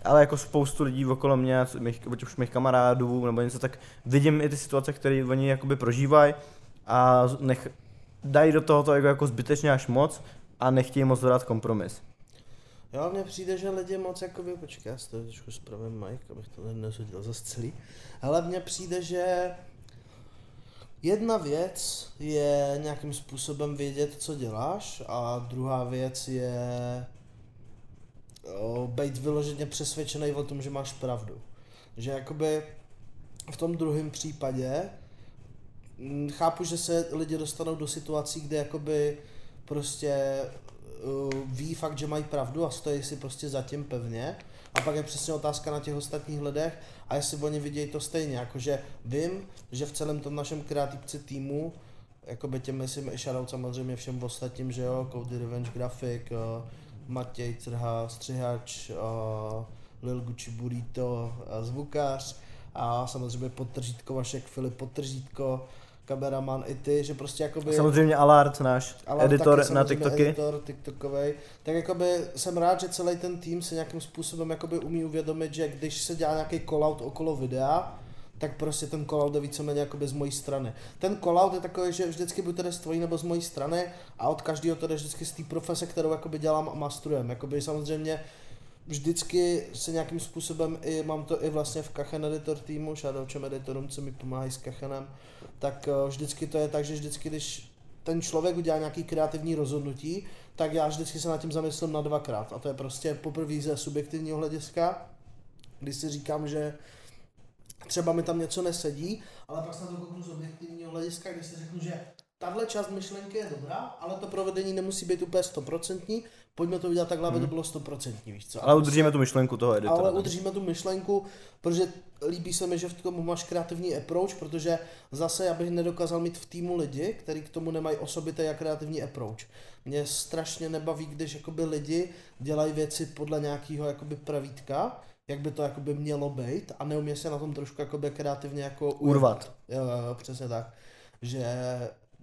Ale jako spoustu lidí okolo mě, mých, už mých kamarádů nebo něco, tak vidím i ty situace, které oni jakoby prožívají a nech, dají do tohoto ego jako zbytečně až moc a nechtějí moc dodat kompromis. Jo, mně přijde, že lidi moc jakoby, počkej, já si to trošku spravím mic, abych to nezhodil zase celý. Ale mně přijde, že jedna věc je nějakým způsobem vědět, co děláš a druhá věc je být vyloženě přesvědčený o tom, že máš pravdu. Že jakoby v tom druhém případě chápu, že se lidi dostanou do situací, kde jakoby prostě uh, ví fakt, že mají pravdu a stojí si prostě zatím pevně. A pak je přesně otázka na těch ostatních lidech a jestli oni vidějí to stejně, jakože vím, že v celém tom našem kreativci týmu, jakoby těm myslím i shoutout samozřejmě všem ostatním, že jo, Cody Revenge grafik, uh, Matěj Trha, střihač, uh, Lil Gucci Burrito, uh, zvukář a samozřejmě podtržítko Vašek, Filip podtržítko, kameraman i ty, že prostě jakoby... Samozřejmě Alart, náš Ale editor taky na TikToky. Editor TikTokovej. Tak jakoby jsem rád, že celý ten tým se nějakým způsobem jakoby umí uvědomit, že když se dělá nějaký callout okolo videa, tak prostě ten callout je víceméně jakoby z mojí strany. Ten callout je takový, že vždycky buď jde z tvojí nebo z mojí strany a od každého to jde vždycky z té profese, kterou jakoby dělám a mastrujem. Jakoby samozřejmě vždycky se nějakým způsobem i, mám to i vlastně v Kachen editor týmu, shoutoutem editorům, co mi pomáhají s Kachenem, tak eh, vždycky to je tak, že vždycky, když ten člověk udělá nějaký kreativní rozhodnutí, tak já vždycky se nad tím zamyslím na dvakrát. A to je prostě poprvé ze subjektivního hlediska, když si říkám, že třeba mi tam něco nesedí, ale pak se na to kouknu z objektivního hlediska, kdy si řeknu, že tahle část myšlenky je dobrá, ale to provedení nemusí být úplně stoprocentní, pojďme to udělat takhle, aby to bylo stoprocentní, víš co? Ale udržíme tu myšlenku toho editora. ale udržíme tu myšlenku, protože líbí se mi, že v tom máš kreativní approach, protože zase já bych nedokázal mít v týmu lidi, kteří k tomu nemají osobitý a kreativní approach. Mě strašně nebaví, když jakoby lidi dělají věci podle nějakého jakoby pravítka, jak by to jakoby mělo být a neumí se na tom trošku jakoby kreativně jako. Urvat. Jo, jo, jo, přesně tak. Že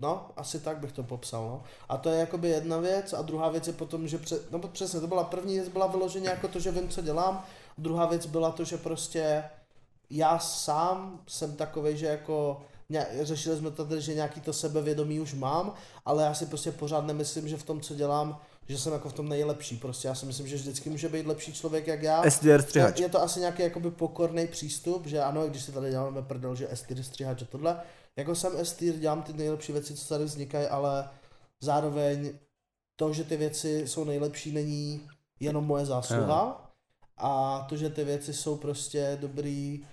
No, asi tak bych to popsal, no. A to je jakoby jedna věc a druhá věc je potom, že pře- no přesně, to byla první věc, byla vyloženě jako to, že vím, co dělám. Druhá věc byla to, že prostě já sám jsem takový, že jako řešili jsme tady, že nějaký to sebevědomí už mám, ale já si prostě pořád nemyslím, že v tom, co dělám, že jsem jako v tom nejlepší. Prostě já si myslím, že vždycky může být lepší člověk jak já. SDR střihač. Je, to asi nějaký jakoby pokorný přístup, že ano, když si tady děláme prdel, že STR stříhač a tohle. Jako jsem STR, dělám ty nejlepší věci, co tady vznikají, ale zároveň to, že ty věci jsou nejlepší, není jenom moje zásluha. A to, že ty věci jsou prostě dobrý,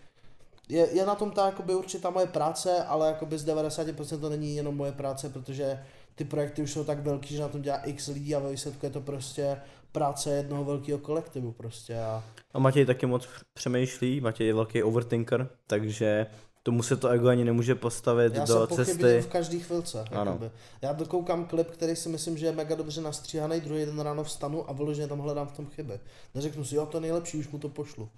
je, je na tom ta jakoby určitá moje práce, ale jakoby z 90% to není jenom moje práce, protože ty projekty už jsou tak velký, že na tom dělá x lidí a ve výsledku je to prostě práce jednoho velkého kolektivu prostě a A Matěj taky moc přemýšlí, Matěj je velký overthinker, takže tomu se to ego ani nemůže postavit já do jsem cesty. v každý chvilce. Ano. Jakoby. Já dokoukám klip, který si myslím, že je mega dobře nastříhaný, druhý den ráno vstanu a vyloženě tam hledám v tom chyby. Neřeknu si, jo, to je nejlepší, už mu to pošlu.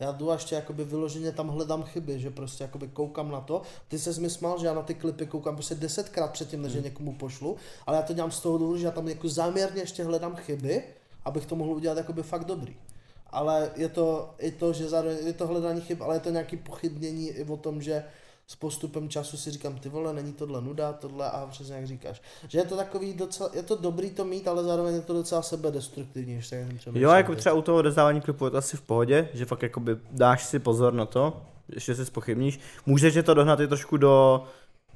Já jdu a ještě jakoby vyloženě tam hledám chyby, že prostě jakoby koukám na to. Ty se mi smál, že já na ty klipy koukám prostě desetkrát předtím, než je Hmm. někomu pošlu, ale já to dělám z toho důvodu, že já tam jako záměrně ještě hledám chyby, abych to mohl udělat jakoby fakt dobrý. Ale je to i to, že zároveň je to hledání chyb, ale je to nějaký pochybnění i o tom, že s postupem času si říkám, ty vole, není tohle nuda, tohle a přesně jak říkáš. Že je to takový docela, je to dobrý to mít, ale zároveň je to docela sebedestruktivní, když tak jsem přemýšlel Jo, jako třeba u toho rozdávání klipů je to asi v pohodě, že fakt jakoby dáš si pozor na to, ještě si spochybníš. Můžeš je to dohnat i trošku do,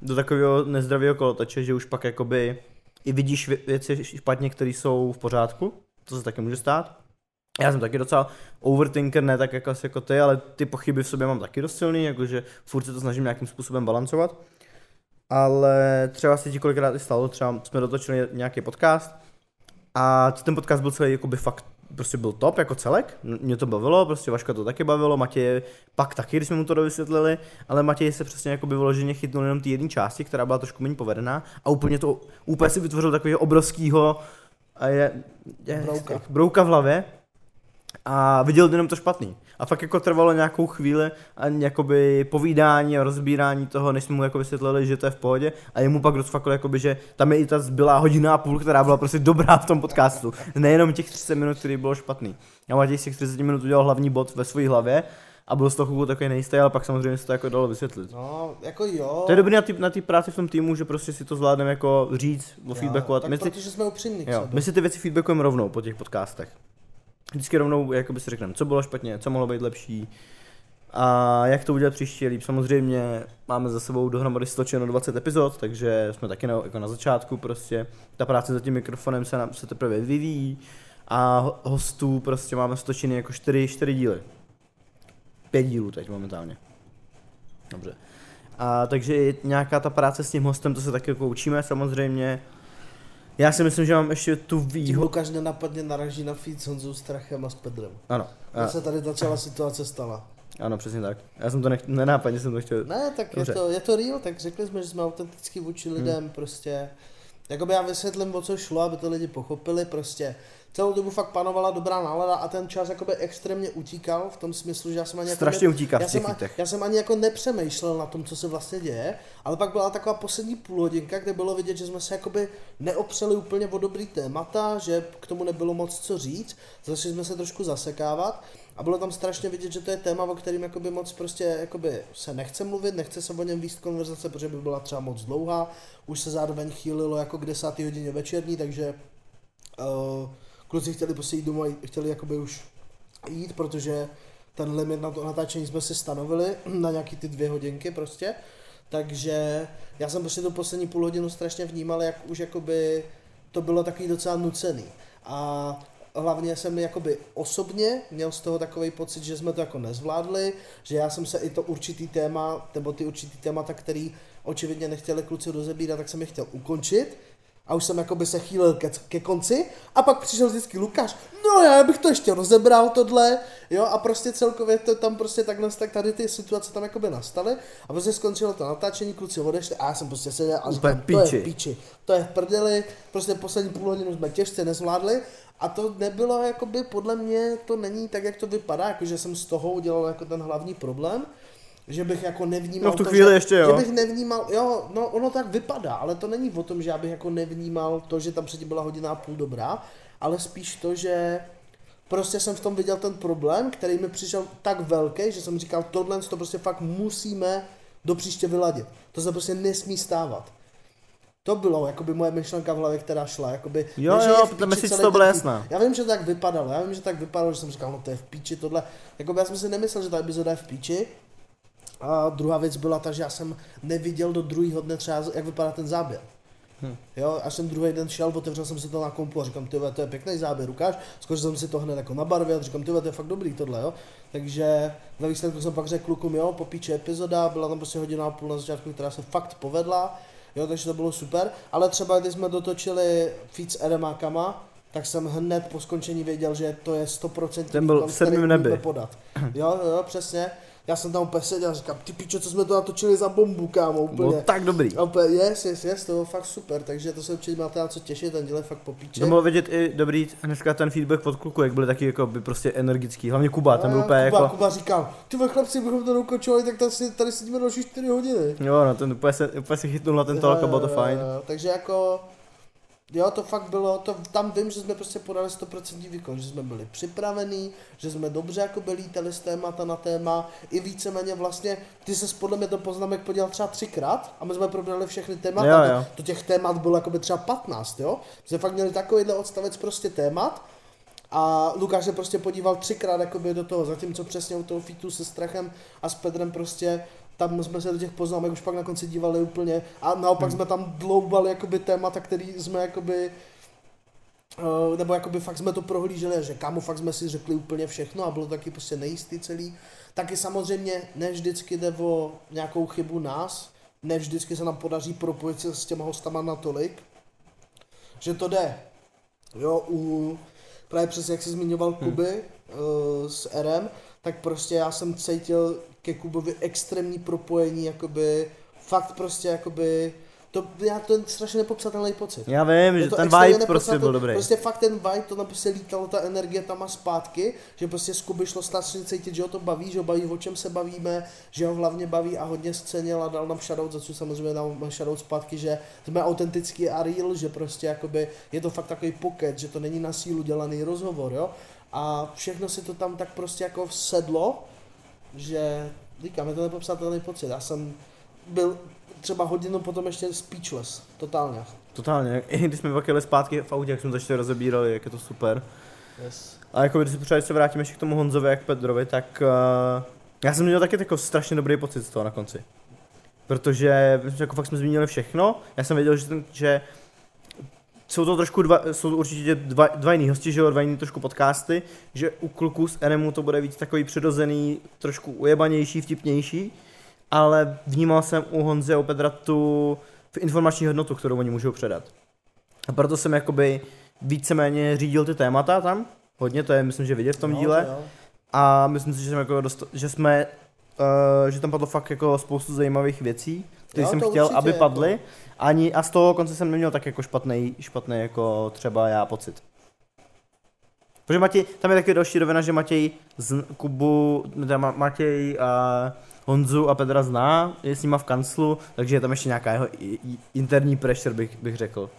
do takového nezdravého kolotoče, že už pak jakoby i vidíš vě- věci špatně, které jsou v pořádku, to se taky může stát. Já jsem taky docela overthinker, ne tak jako, jako ty, ale ty pochyby v sobě mám taky dost silný, jakože furt se to snažím nějakým způsobem balancovat. Ale třeba se ti kolikrát i stalo, třeba jsme dotočili nějaký podcast a ten podcast byl celý jakoby fakt prostě byl top jako celek, mě to bavilo, prostě Vaška to taky bavilo, Matěj pak taky, když jsme mu to dovysvětlili, ale Matěj se přesně jakoby vyloženě chytnul jenom ty jedné části, která byla trošku méně povedená a úplně to, úplně si vytvořil takového obrovského a je, je, Brouka. brouka v hlavě a viděl jenom to špatný. A fakt jako trvalo nějakou chvíli a jakoby povídání a rozbírání toho, než jsme mu jako vysvětlili, že to je v pohodě a jemu pak rozfakl jakoby, že tam je i ta zbylá hodina a půl, která byla prostě dobrá v tom podcastu. Nejenom těch 30 minut, který bylo špatný. Já z těch 30 minut udělal hlavní bod ve své hlavě a byl z toho takový nejistý, ale pak samozřejmě se to jako dalo vysvětlit. No, jako jo. To je dobrý na té na práci v tom týmu, že prostě si to zvládneme jako říct o Já, feedbacku. tak My si, protože jsme upřímní Jo, my si ty věci feedbackujeme rovnou po těch podcastech. Vždycky rovnou jakoby si řekneme, co bylo špatně, co mohlo být lepší a jak to udělat příště líp. Samozřejmě máme za sebou dohromady stočeno 20 epizod, takže jsme taky na, jako na začátku prostě. Ta práce za tím mikrofonem se nám se teprve vyvíjí a ho- hostů prostě máme stočeny jako 4, 4 díly. 5 dílů teď momentálně. Dobře. A takže nějaká ta práce s tím hostem, to se taky jako učíme samozřejmě. Já si myslím, že mám ještě tu výhodu. Lukáš nenapadně naraží na feed s Honzou Strachem a s Pedrem. Ano, A... se tady ta celá situace stala. ano, přesně tak. Já jsem to nech, nenápadně jsem to chtěl. Ne, tak je Dobře. to, je to real, tak řekli jsme, že jsme autenticky vůči lidem, hmm. prostě. Jakoby já vysvětlím, o co šlo, aby to lidi pochopili, prostě. Celou dobu fakt panovala dobrá nálada a ten čas jakoby extrémně utíkal v tom smyslu, že já jsem ani Strašně jako utíká v já těch jsem, já jsem ani jako nepřemýšlel na tom, co se vlastně děje, ale pak byla taková poslední půlhodinka, kde bylo vidět, že jsme se jakoby neopřeli úplně o dobrý témata, že k tomu nebylo moc co říct, začali jsme se trošku zasekávat a bylo tam strašně vidět, že to je téma, o kterým jakoby moc prostě jakoby se nechce mluvit, nechce se o něm výst konverzace, protože by byla třeba moc dlouhá, už se zároveň chýlilo jako k desátý hodině večerní, takže uh, kluci chtěli prostě jít domů a chtěli jakoby už jít, protože ten limit na to natáčení jsme si stanovili (clears throat) na nějaký ty dvě hodinky prostě. Takže já jsem prostě tu poslední půl hodinu strašně vnímal, jak už jakoby to bylo takový docela nucený. A hlavně jsem jakoby osobně měl z toho takový pocit, že jsme to jako nezvládli, že já jsem se i to určitý téma, nebo ty určitý témata, který očividně nechtěli kluci rozebírat, tak jsem je chtěl ukončit a už jsem jakoby se chýlil ke, ke konci. A pak přišel vždycky Lukáš, no já bych to ještě rozebral tohle, jo a prostě celkově to tam prostě tak, tak tady ty situace tam jakoby nastaly. A prostě skončilo to natáčení, kluci odešli a já jsem prostě seděl a říkám, to je píči, to je v prdeli, prostě poslední půl hodinu jsme těžce nezvládli. A to nebylo jakoby podle mě, to není tak, jak to vypadá, jakože jsem z toho udělal jako ten hlavní problém, že bych jako nevnímal No v tu to, chvíli že, ještě jo. že bych nevnímal, jo, no ono tak vypadá, ale to není o tom, že já bych jako nevnímal to, že tam předtím byla hodina a půl dobrá, ale spíš to, že prostě jsem v tom viděl ten problém, který mi přišel tak velký, že jsem říkal, tohle to prostě fakt musíme do příště vyladit. To se prostě nesmí stávat. To bylo jakoby moje myšlenka v hlavě, která šla. Jakoby, Jo, ne, jo, ta message to byla ten- jasná. Já vím, že to tak vypadalo, já vím, že tak vypadalo, že jsem říkal, no to je v píči tohle. Jakoby já jsem si nemyslel, že ta epizoda je v píči. A druhá věc byla ta, že já jsem neviděl do druhého dne třeba, jak vypadá ten záběr. Hm. Jo, až jsem druhý den šel, otevřel jsem si to na kompu a říkám, ty to je pěkný záběr, ukáž. Zkoušel jsem si to hned jako na barvě a říkám, ty to je fakt dobrý tohle, jo. Takže ve výsledku jsem pak řekl klukům, jo, po píči epizoda, byla tam prostě hodina a půl na začátku, která se fakt povedla, jo, takže to bylo super. Ale třeba když jsme dotočili feed s RMákama, tak jsem hned po skončení věděl, že to je 100% Ten byl v sedmém nebi. podat. Jo, jo, přesně. Já jsem tam úplně seděl a říkám, ty pičo, co jsme to natočili za bombu, kámo, úplně. Bylo tak dobrý. A úplně, yes, yes, yes, to bylo fakt super, takže to se určitě máte na co těšit, ten díl je fakt po píči. To bylo vidět i dobrý hnedka ten feedback od kluku, jak byli taky jako by prostě energický. Hlavně Kuba, ten byl úplně Kuba, jako... Kuba říkal, ty vole chlapci, bychom to dokončovali, tak tady, si, tady sedíme další 4 hodiny. Jo, no, ten úplně se, úplně se chytnul na ten talk bylo to Eh, fajn. Takže jako, jo, to fakt bylo, to, tam vím, že jsme prostě podali 100% výkon, že jsme byli připravení, že jsme dobře jako byli lítali z témata na téma, i víceméně vlastně, ty se podle mě to poznámek podělal třeba třikrát a my jsme probrali všechny témata, Jo, jo. To, to těch témat bylo jako by třeba 15, jo, jsme fakt měli takovýhle odstavec prostě témat, a Lukáš se prostě podíval třikrát jakoby do toho, zatímco přesně u toho fitu se Strachem a s Pedrem prostě tam jsme se do těch poznámek už pak na konci dívali úplně a naopak Hmm. jsme tam dloubali jakoby témata, který jsme jakoby eh, nebo jakoby fakt jsme to prohlíželi, že kámo, fakt jsme si řekli úplně všechno a bylo to taky prostě nejistý celý. Taky samozřejmě ne vždycky jde o nějakou chybu nás, ne vždycky se nám podaří propojit se s těma hostama natolik, že to jde. Jo, u, právě přesně jak jsi zmiňoval Kuby uh, s RM, tak prostě já jsem cítil ke Kubovi extrémní propojení, jakoby, fakt prostě jakoby, to, já to je strašně nepopsatelný pocit. Já vím, Je že ten vibe prostě byl dobrý. Prostě fakt ten vibe, to tam prostě lítalo, ta energie tam a zpátky, že prostě z Kuby šlo strašně cítit, že ho to baví, že ho baví, o čem se bavíme, že ho hlavně baví a hodně scenil a dal nám shoutout, za co samozřejmě dám shoutout zpátky, že jsme autentický a real, že prostě jakoby je to fakt takový pocket, že to není na sílu dělaný rozhovor, jo. A všechno si to tam tak prostě jako sedlo, že říkám, je to nepopsatelný pocit. Já jsem byl třeba hodinu potom ještě speechless, totálně. Totálně, i když jsme pak jeli zpátky v autě, jak jsme začali rozebírali, jak je to super. Yes. A jako když se se vrátíme ještě k tomu Honzovi jak Pedrovi, tak uh, já jsem měl taky jako strašně dobrý pocit z toho na konci. Protože jako fakt jsme zmínili všechno, já jsem věděl, že, ten, že jsou to trošku dva, jsou to určitě dva, dva jiný hosti, že jo, dva jiný trošku podcasty, že u kluků z NMu to bude víc takový přirozený, trošku ujebanější, vtipnější, ale vnímal jsem u Honzy a u Pedra tu informační hodnotu, kterou oni můžou předat. A proto jsem jakoby víceméně řídil ty témata tam, hodně, to je myslím, že vidět v tom No, díle. to jo. A myslím si, že, jsem jako dost, že jsme, uh, že tam padlo fakt jako spoustu zajímavých věcí, které Jo, jsem chtěl, určitě, aby jako. padly. Ani, a z toho konce jsem neměl tak jako špatný, špatný jako třeba já pocit. Protože Matěj, tam je taky další rovina, že Matěj z Kubu, teda Ma- Matěj a Honzu a Pedra zná, je s nima v kanclu, takže je tam ještě nějaká jeho interní pressure, bych, bych řekl.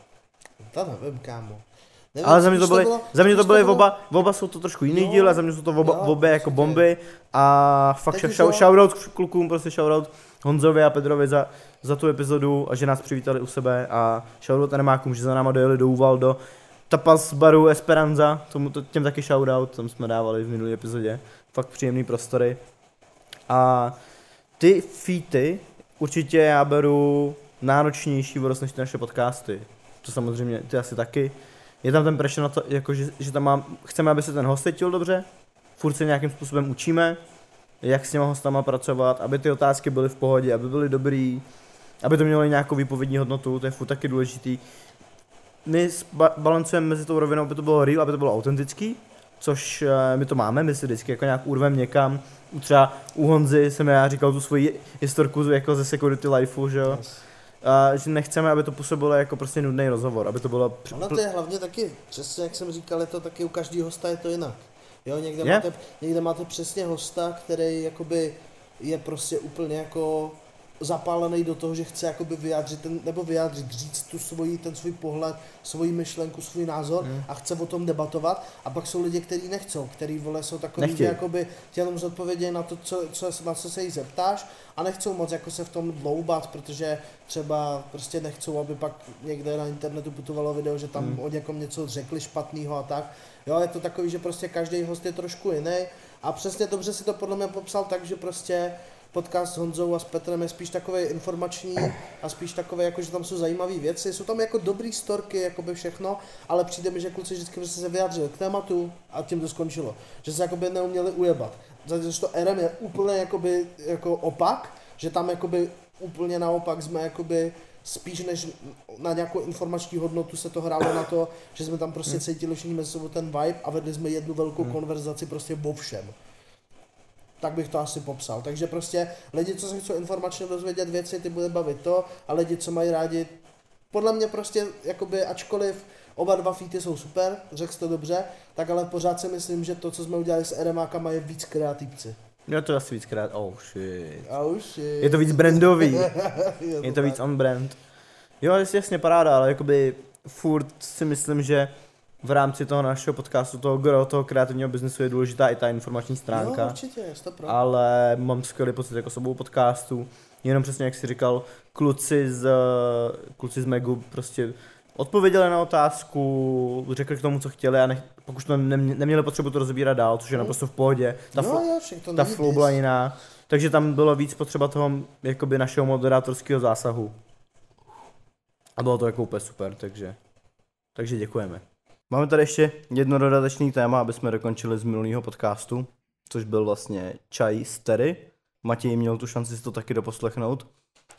To nevím, kámo. Nevím, Ale za mě to byly, bylo- za mě to byly bylo- oba, oba jsou to trošku jiný Jo, díl a za mě jsou to oba, jo, obě jako bomby a fakt jo. shoutout klukům, prostě shoutout Honzovi a Pedrovi za, za tu epizodu a že nás přivítali u sebe a shoutout animákům, že za náma dojeli do Uvaldo. Tapas baru Esperanza, tomu, to, těm taky shoutout, tam jsme dávali v minulé epizodě. Fakt příjemný prostory. A ty featy určitě já beru náročnější vodost než ty naše podcasty. To samozřejmě, ty asi taky. Je tam ten pressure na to, jako že, že tam mám, chceme, aby se ten host dobře, furt se nějakým způsobem učíme, jak s těma hostama pracovat, aby ty otázky byly v pohodě, aby byly dobrý, aby to mělo nějakou výpovědní hodnotu, to je furt taky důležitý. My ba- balancujeme mezi tou rovinou, aby to bylo real, aby to bylo autentický, což eh, my to máme, my si vždycky jako nějak urvem někam. Třeba u Honzy jsem já říkal tu svoji historku jako ze Security Lifeu, že jo. Yes. A že nechceme, aby to působilo jako prostě nudný rozhovor, aby to bylo... Ono to je hlavně taky, přesně jak jsem říkal, je to taky u každého hosta je to jinak. Jo, někde, Je. máte, někde máte přesně hosta, který jakoby je prostě úplně jako zapálený do toho, že chce jakoby vyjádřit ten, nebo vyjádřit, říct tu svoji, ten svůj pohled, svoji myšlenku, svůj názor Hmm. a chce o tom debatovat a pak jsou lidi, kteří nechcou, který vole jsou takový, že Nechtějí. jakoby ti jenom zodpovědějí na to, co, co, na co se jich zeptáš a nechcou moc jako se v tom dloubat, protože třeba prostě nechcou, aby pak někde na internetu putovalo video, že tam Hmm. o někom něco řekli špatného a tak. Jo, je to takový, že prostě každý host je trošku jiný a přesně dobře si to podle mě popsal tak, že prostě podcast s Honzou a s Petrem je spíš takový informační a spíš takový, jako že tam jsou zajímavé věci, jsou tam jako dobrý storky, jako by všechno, ale přijde mi, že kluci vždycky prostě se vyjádřili k tématu a tím to skončilo. Že se jakoby neuměli ujebat. Zatímco to RM je úplně jakoby, jako opak, že tam jakoby úplně naopak jsme jakoby spíš než na nějakou informační hodnotu se to hrálo na to, že jsme tam prostě cítili všichni mezi sebou ten vibe a vedli jsme jednu velkou konverzaci prostě o všem. Tak bych to asi popsal. Takže prostě lidi, co se chcou informačně dozvědět věci, ty bude bavit to, a lidi, co mají rádi, podle mě prostě, jakoby, ačkoliv oba dva featy jsou super, řekl to dobře, tak ale pořád si myslím, že to, co jsme udělali s RMákama, je víc kreativci. Je to asi víckrát, oh shit. A už je... To víc brandový. (laughs) je Je to víc on brand. Jo, jasně paráda, ale jakoby furt si myslím, že v rámci toho našeho podcastu, toho gro, toho kreativního biznesu je důležitá i ta informační stránka. Jo, určitě, to pravda. ale mám skvělý pocit jako s obou podcastů. Jenom přesně jak si říkal, kluci z, kluci z Megu prostě odpověděli na otázku, řekli k tomu, co chtěli a nech, pak už to nemě- neměli potřebu to rozbírat dál, což je Hmm. naprosto v pohodě. Ta, jo, to ta flow byla jiná. Takže tam bylo víc potřeba toho jakoby našeho moderátorského zásahu. A bylo to jako úplně super, takže, takže děkujeme. Máme tady ještě jedno dodatečné téma, aby jsme dokončili z minulého podcastu, což byl vlastně čaj z Terry. Matěj měl tu šanci si to taky doposlechnout.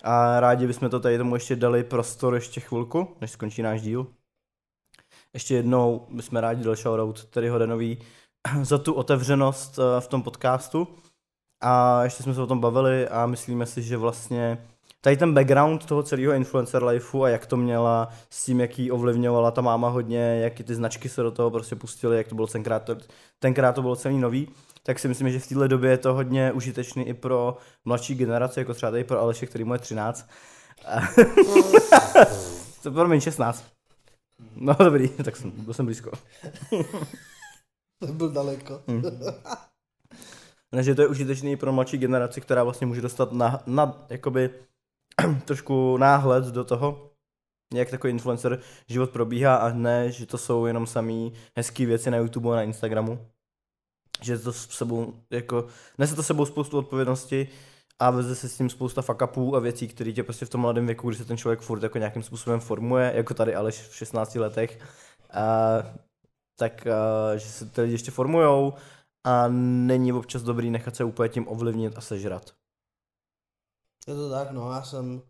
A rádi bychom to tady tomu ještě dali prostor ještě chvilku, než skončí náš díl. Ještě jednou bychom rádi dali shoutout Terryho Denový (clears throat) za tu otevřenost eh, v tom podcastu. A ještě jsme se o tom bavili a myslíme si, že vlastně tady ten background toho celého influencer lifeu a jak to měla s tím, jak ji ovlivňovala ta máma hodně, jak ty značky se do toho prostě pustily, jak to bylo tenkrát, tenkrát to bylo celý nový, tak si myslím, že v této době je to hodně užitečný i pro mladší generace, jako třeba tady pro Aleše, který mu je 13. A- (laughs) to promiň, 16. No dobrý, tak jsem, byl jsem blízko. To byl daleko. Ne, že to je užitečný pro mladší generaci, která vlastně může dostat na, na jakoby (clears throat) trošku náhled do toho, jak takový influencer život probíhá a ne, že to jsou jenom samý hezký věci na YouTube a na Instagramu. Že to s sebou, jako, nese to sebou spoustu odpovědnosti a veze se s tím spousta fuck upů a věcí, které tě prostě v tom mladém věku, kdy se ten člověk furt jako nějakým způsobem formuje, jako tady Aleš v 16 letech, a, tak a, že se ty lidi ještě formujou a není občas dobrý nechat se úplně tím ovlivnit a sežrat. Je to tak, no, já jsem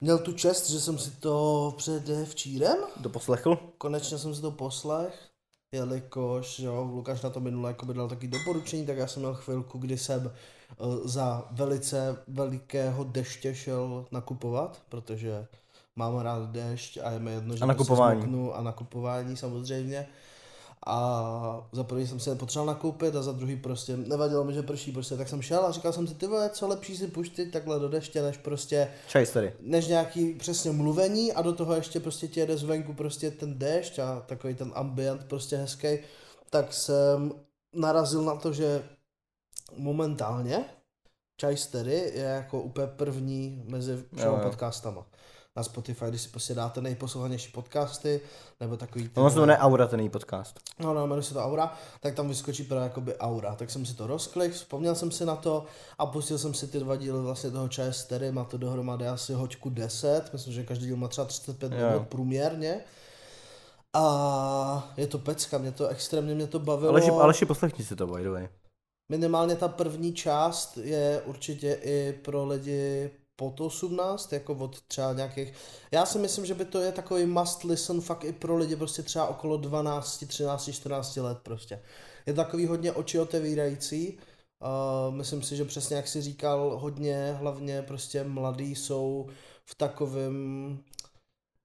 měl tu čest, že jsem si to před včírem, Doposlechl? konečně jsem si to poslech, jelikož, jo, Lukáš na to minule jako by dal taky doporučení, tak já jsem měl chvilku, kdy jsem eh, za velice velikého deště šel nakupovat, protože mám rád dešť a je mi jedno, že A nakupování. zmoknu a nakupování samozřejmě. A za prvý jsem si potřeboval nakoupit a za druhý prostě nevadilo mi, že prší prostě, tak jsem šel a říkal jsem si, ty vole, co lepší si puštit takhle do deště, než prostě Čaj tady. než nějaký přesně mluvení a do toho ještě prostě ti jede zvenku prostě ten déšť a takový ten ambient prostě hezký, tak jsem narazil na to, že momentálně Chaistery je jako úplně první mezi všema jo. podcastama. Na Spotify, když si prostě dáte nejposlouchanější podcasty, nebo takový... Ono se vole- jmenuje Aura, ten její podcast. No, no, jmenuje se to Aura, tak tam vyskočí právě jakoby Aura. Tak jsem si to rozklik, vzpomněl jsem si na to a pustil jsem si ty dva díly vlastně toho ČS, který má to dohromady asi hoďku 10, myslím, že každý díl má třeba 35 Jo. minut průměrně. A je to pecka, mě to extrémně mě to bavilo. Aleši, Aleši, poslechni si to, by the way. Minimálně ta první část je určitě i pro lidi pod 18, jako od třeba nějakých, já si myslím, že by to je takový must listen fakt i pro lidi prostě třeba okolo 12, 13, 14 let prostě. Je takový hodně oči otevírající, uh, myslím si, že přesně jak si říkal, hodně hlavně prostě mladí jsou v takovém,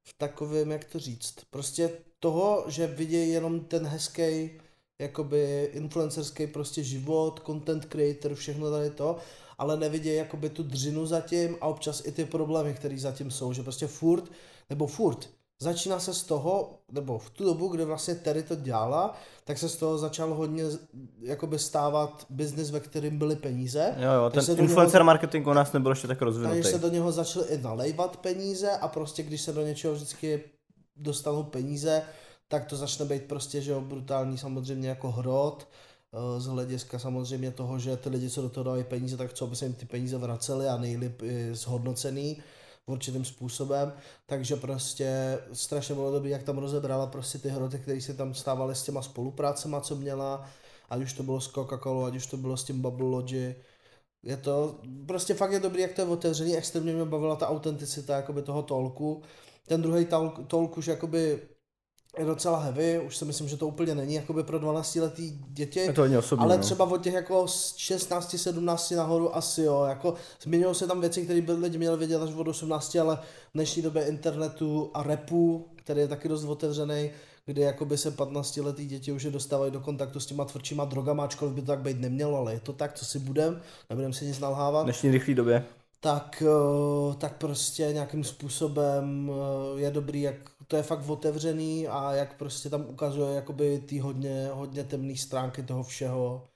v takovém, jak to říct, prostě toho, že vidějí jenom ten hezký jakoby influencerský prostě život, content creator, všechno tady to, ale nevidějí jakoby tu dřinu zatím a občas i ty problémy, které zatím jsou, že prostě furt, nebo furt, začíná se z toho, nebo v tu dobu, kdy vlastně Terry to dělala, tak se z toho začal hodně jakoby stávat biznis, ve kterým byly peníze. Jo, jo, ten do něho- influencer marketing u nás nebyl ještě tak rozvinutý. takže se do něho začaly i nalejvat peníze a prostě když se do něčeho vždycky dostanou peníze, tak to začne být prostě, že jo, brutální samozřejmě jako hrot, z hlediska samozřejmě toho, že ty lidi, co do toho dávají peníze, tak co by se jim ty peníze vracely a nejlíp i zhodnocený určitým způsobem, takže prostě strašně bylo dobrý, jak tam rozebrala prostě ty hroty, které se tam stávaly s těma spoluprácema, co měla, ať už to bylo s Coca-Colou, ať už to bylo s tím Bubble Logi, je to, prostě fakt je dobrý, jak to je otevřený, extrémně mě bavila ta autenticita jakoby toho tolku. Ten druhý talk, talk už jakoby je docela heavy, už si myslím, že to úplně není jakoby pro 12 letý děti. Je to osobní, Ale no. třeba od těch jako z 16, 17 nahoru asi jo, jako změňují se tam věci, které by lidi měli vědět až od 18, ale v dnešní době internetu a repu, který je taky dost otevřený, kdy jakoby se 15 letý děti už je dostávají do kontaktu s těma tvrdšíma drogama, ačkoliv by to tak být nemělo, ale je to tak, co si budem, nebudem si nic V nalhávat dnešní rychlé době. tak, eh, tak prostě nějakým způsobem eh, je dobrý, jak to je fakt otevřený a jak prostě tam ukazuje jakoby ty hodně, hodně temné stránky toho všeho,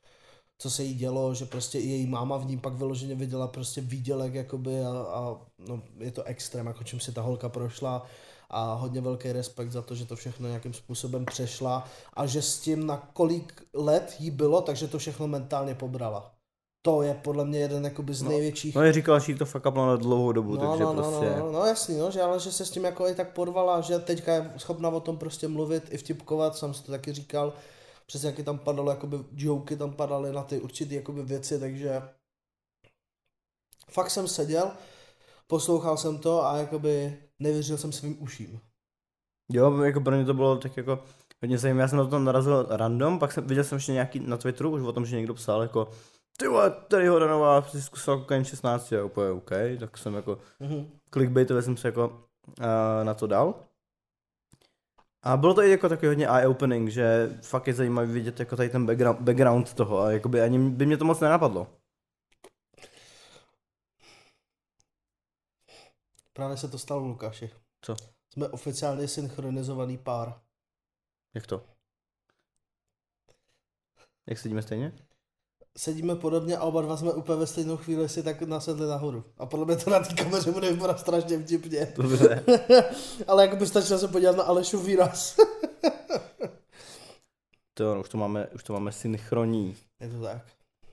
co se jí dělo, že prostě i její máma v ní pak vyloženě viděla prostě výdělek jakoby a, a no, je to extrém, jako čím si ta holka prošla a hodně velký respekt za to, že to všechno nějakým způsobem přešla a že s tím na kolik let jí bylo, takže to všechno mentálně pobrala. To je podle mě jeden jakoby z No, největších No je říkala, že jí to fakt na dlouhou dobu, takže no, no, prostě... no, no, no, jasný, no, že ale že se s tím jako i tak porvala, že teďka je schopna o tom prostě mluvit i vtipkovat, jsem si to taky říkal, přesně jaký tam padalo, jakoby joky tam padaly na ty určitý jakoby věci, takže fakt jsem seděl, poslouchal jsem to a jakoby nevěřil jsem svým uším. Jo, jako pro mě to bylo tak jako hodně zajímavé. Já jsem na to narazil random, pak jsem, viděl jsem ještě nějaký na Twitteru už o tom, že někdo psal jako ty vole, tady Hodanová si zkusila kokain 16 a úplně OK, tak jsem jako Mhm. clickbaitově jsem se jako uh, na to dal. A bylo to i jako takový hodně eye-opening, že fakt je zajímavý vidět jako tady ten background, background toho a jakoby ani by mě to moc nenapadlo. Právě se to stalo Lukáši. Co? Jsme oficiálně synchronizovaný pár. Jak to? Jak sedíme stejně? Sedíme podobně a oba dva jsme úplně ve stejnou chvíli si tak nasedli nahoru. A podle mě to na té kameře bude vypadat strašně vtipně. Dobře. (laughs) Ale jako by stačilo se podívat na Alešu výraz. (laughs) To, už to máme, už to máme synchronní. Je to tak.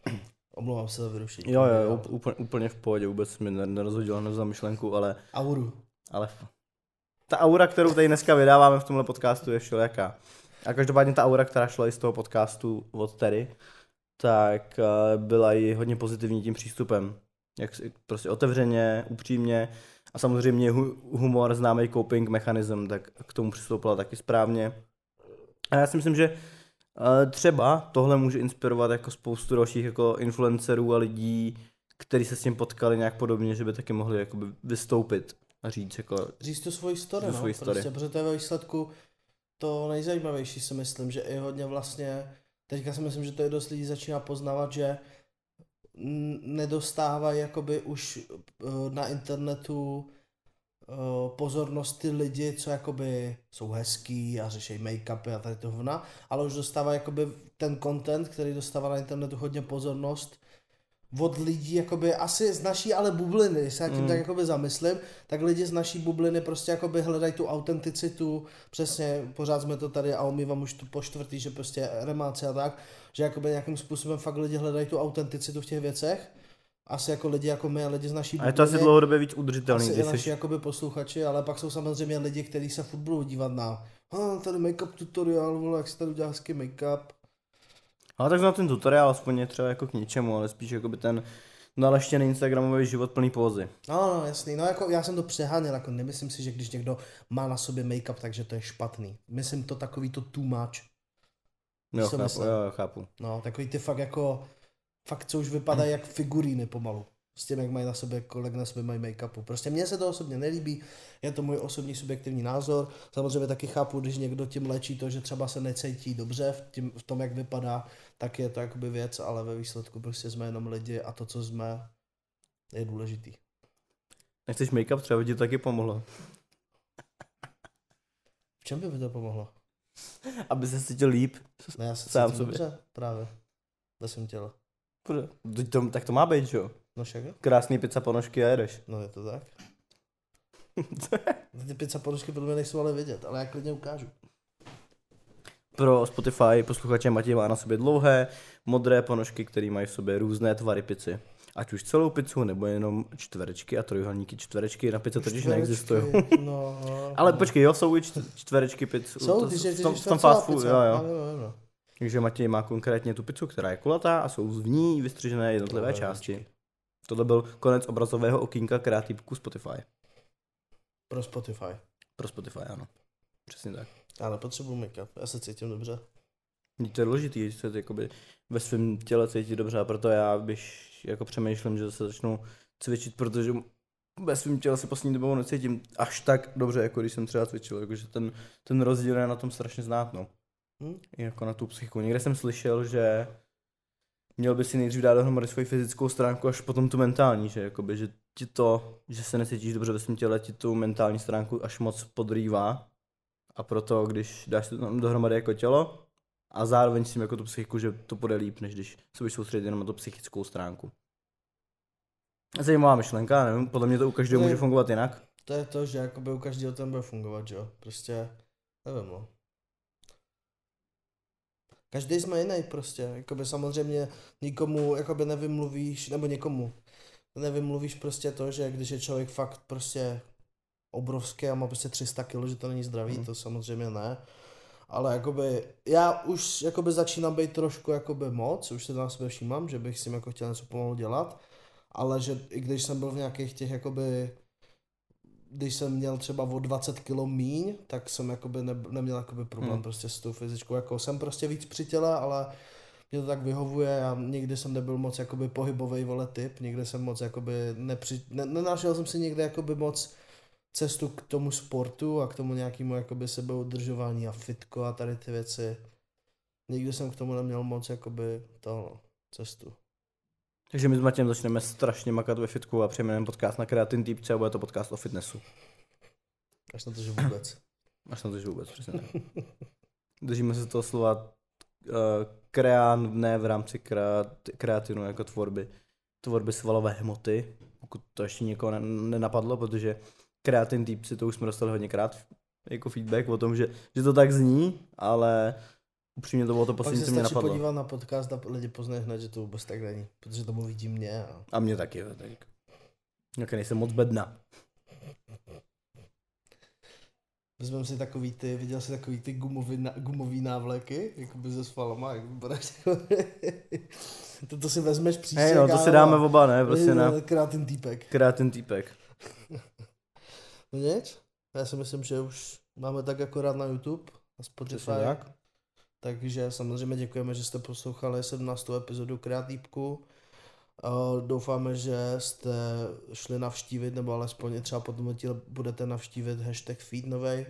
(clears throat) Omlouvám se za vyrušení. Jo, jo, úplně, úplně v pohodě, vůbec mi ne- nerozhodilo na za myšlenku, ale, Auru. ale ta aura, kterou tady dneska vydáváme v tomhle podcastu je všelijaká. A každopádně ta aura, která šla i z toho podcastu od Terry, tak eh, byla i hodně pozitivní tím přístupem. Jak prostě otevřeně, upřímně a samozřejmě hu- humor, známý coping mechanism, tak k tomu přistoupila taky správně. A já si myslím, že eh, třeba tohle může inspirovat jako spoustu dalších jako influencerů a lidí, kteří se s tím potkali nějak podobně, že by taky mohli jakoby vystoupit a říct jako, Říct tu svoji story, Tu no. svoji story. Prostě, protože to je ve výsledku to nejzajímavější si myslím, že i hodně vlastně, teďka si myslím, že to je dost lidí začíná poznávat, že nedostávají jakoby už eh, na internetu eh, pozornost ty lidi, co jakoby jsou hezký a řeší make-upy a tady to hovna, ale už dostává jakoby ten content, který dostává na internetu hodně pozornost od lidí, jakoby asi z naší ale bubliny, když se tím Mm. tak jakoby zamyslím, tak lidi z naší bubliny prostě jakoby hledají tu autenticitu, přesně, pořád jsme to tady a omývám už tu po čtvrtý, že prostě remáce a tak, že jakoby nějakým způsobem fakt lidi hledají tu autenticitu v těch věcech, asi jako lidi jako my a lidi z naší a je to asi dlouhodobě víc udržitelný, asi i naši jsi, jakoby posluchači, ale pak jsou samozřejmě lidi, kteří se budou dívat na ah, tady make-up tutoriál, vole, jak se tady udělá make-up. Ale tak na ten tutoriál aspoň je třeba jako k ničemu, ale spíš jakoby ten naleštěný instagramový život plný pózy. No, no, jasný, no jako já jsem to přeháněl, jako nemyslím si, že když někdo má na sobě make-up, takže to je špatný. Myslím to takový to too much. Jo, chápu, jo, chápu. No, takový ty fakt jako, fakt co už vypadají jak figuríny pomalu. S tím, jak mají na sebe, kolik na sebe mají make-upu. Prostě mně se to osobně nelíbí, je to můj osobní subjektivní názor. Samozřejmě taky chápu, když někdo tím léčí to, že třeba se necítí dobře v, tím, v tom, jak vypadá, tak je to jakoby věc, ale ve výsledku prostě jsme jenom lidi a to, co jsme, je důležitý. Nechceš make-up, třeba by ti to taky pomohlo. V čem by mi to pomohlo? Aby se cítil líp. Ne, já se Sám cítím sobě. dobře, právě. Ve svém těle. Bude. Tak to má být, že jo? No však jo? Krásný pizza ponožky a jedeš. No je to tak. (laughs) Ty pizza ponožky podle mě nejsou ale vidět, ale já klidně ukážu. Pro Spotify posluchače Matěj má na sobě dlouhé, modré ponožky, které mají v sobě různé tvary pici. Ať už celou pizzu, nebo jenom čtverečky a trojuhelníky. Čtverečky na pizze totiž neexistují. (laughs) No, no, (laughs) Ale no. počkej, jo, jsou i čt- čtverečky pizz. Jsou, to, ty v tom, v tom fast food, jo, jo. jo, jo. Takže Matěj má konkrétně tu pizzu, která je kulatá a jsou v ní vystřižené jednotlivé Tohle části. Tohle byl konec obrazového okýnka kreativku Spotify. Pro Spotify. Pro Spotify, ano. Přesně tak. Já nepotřebuji make-up, já se cítím dobře. To je důležitý, se jakoby ve svém těle cítit dobře a proto já bych jako přemýšlím, že se začnu cvičit, protože ve svém těle se poslední dobou necítím až tak dobře, jako když jsem třeba cvičil, jakože ten, ten rozdíl je na tom strašně znát, no. Hm? I Jako na tu psychiku. Někde jsem slyšel, že měl by si nejdřív dát dohromady svoji fyzickou stránku, až potom tu mentální, že jakoby, že ti to, že se necítíš dobře ve svém těle, ti tu mentální stránku až moc podrývá a proto, když dáš to tam dohromady jako tělo a zároveň s tím jako tu psychiku, že to bude líp, než když se budeš soustředit jenom na tu psychickou stránku. Zajímavá myšlenka, nevím, podle mě to u každého může fungovat jinak. To je to, že jakoby u každého ten bude fungovat, že jo. Prostě, nevím no. Každý jsme jiný prostě, jakoby samozřejmě nikomu jakoby nevymluvíš, nebo někomu nevymluvíš prostě to, že když je člověk fakt prostě obrovský a má prostě 300 kg, že to není zdravý, Mhm. to samozřejmě ne. Ale jakoby, já už jakoby začínám být trošku jakoby moc, už se na sebe všímám, že bych s tím jako chtěl něco pomalu dělat, ale že i když jsem byl v nějakých těch jakoby když jsem měl třeba o 20 kg míň, tak jsem jakoby ne, neměl jakoby problém Hmm. prostě s tou fyzičkou. Jako jsem prostě víc při těle, ale mě to tak vyhovuje a nikdy jsem nebyl moc jakoby pohybový vole typ, nikdy jsem moc jakoby nepři, ne, nenašel jsem si někde jakoby moc cestu k tomu sportu a k tomu nějakému jakoby sebeudržování a fitko a tady ty věci. Nikdy jsem k tomu neměl moc jakoby to no, cestu. Takže my s Matějem začneme strašně makat ve fitku a přejmenujeme podcast na kreatin týpce a bude to podcast o fitnessu. Až na to, že vůbec. Až na to, že vůbec, přesně tak. Držíme se toho slova uh, kreán ne v rámci kreat, kreatinu jako tvorby, tvorby svalové hmoty, pokud to ještě někoho ne, nenapadlo, protože kreatin týpci, to už jsme dostali hodněkrát jako feedback o tom, že, že to tak zní, ale upřímně to bylo to Pak poslední, se co mě napadlo. podívat na podcast a lidi poznají hned, že to vůbec tak není, protože to vidí mě a A mě taky, tak. Jak nejsem moc bedna. Vezmeme si takový ty, viděl jsi takový ty gumový, na, gumový návleky, jakoby se svalama, jak vypadáš (laughs) to, to si vezmeš příště. Hej, no to si dáme oba, ne, prostě na Krátný týpek. kreatin týpek. No nic, já si myslím, že už máme tak akorát na YouTube, na Spotify. Přesně tak. Takže samozřejmě děkujeme, že jste poslouchali 17. epizodu Kreatýpku. Doufáme, že jste šli navštívit, nebo alespoň třeba potom budete navštívit hashtag feed novej.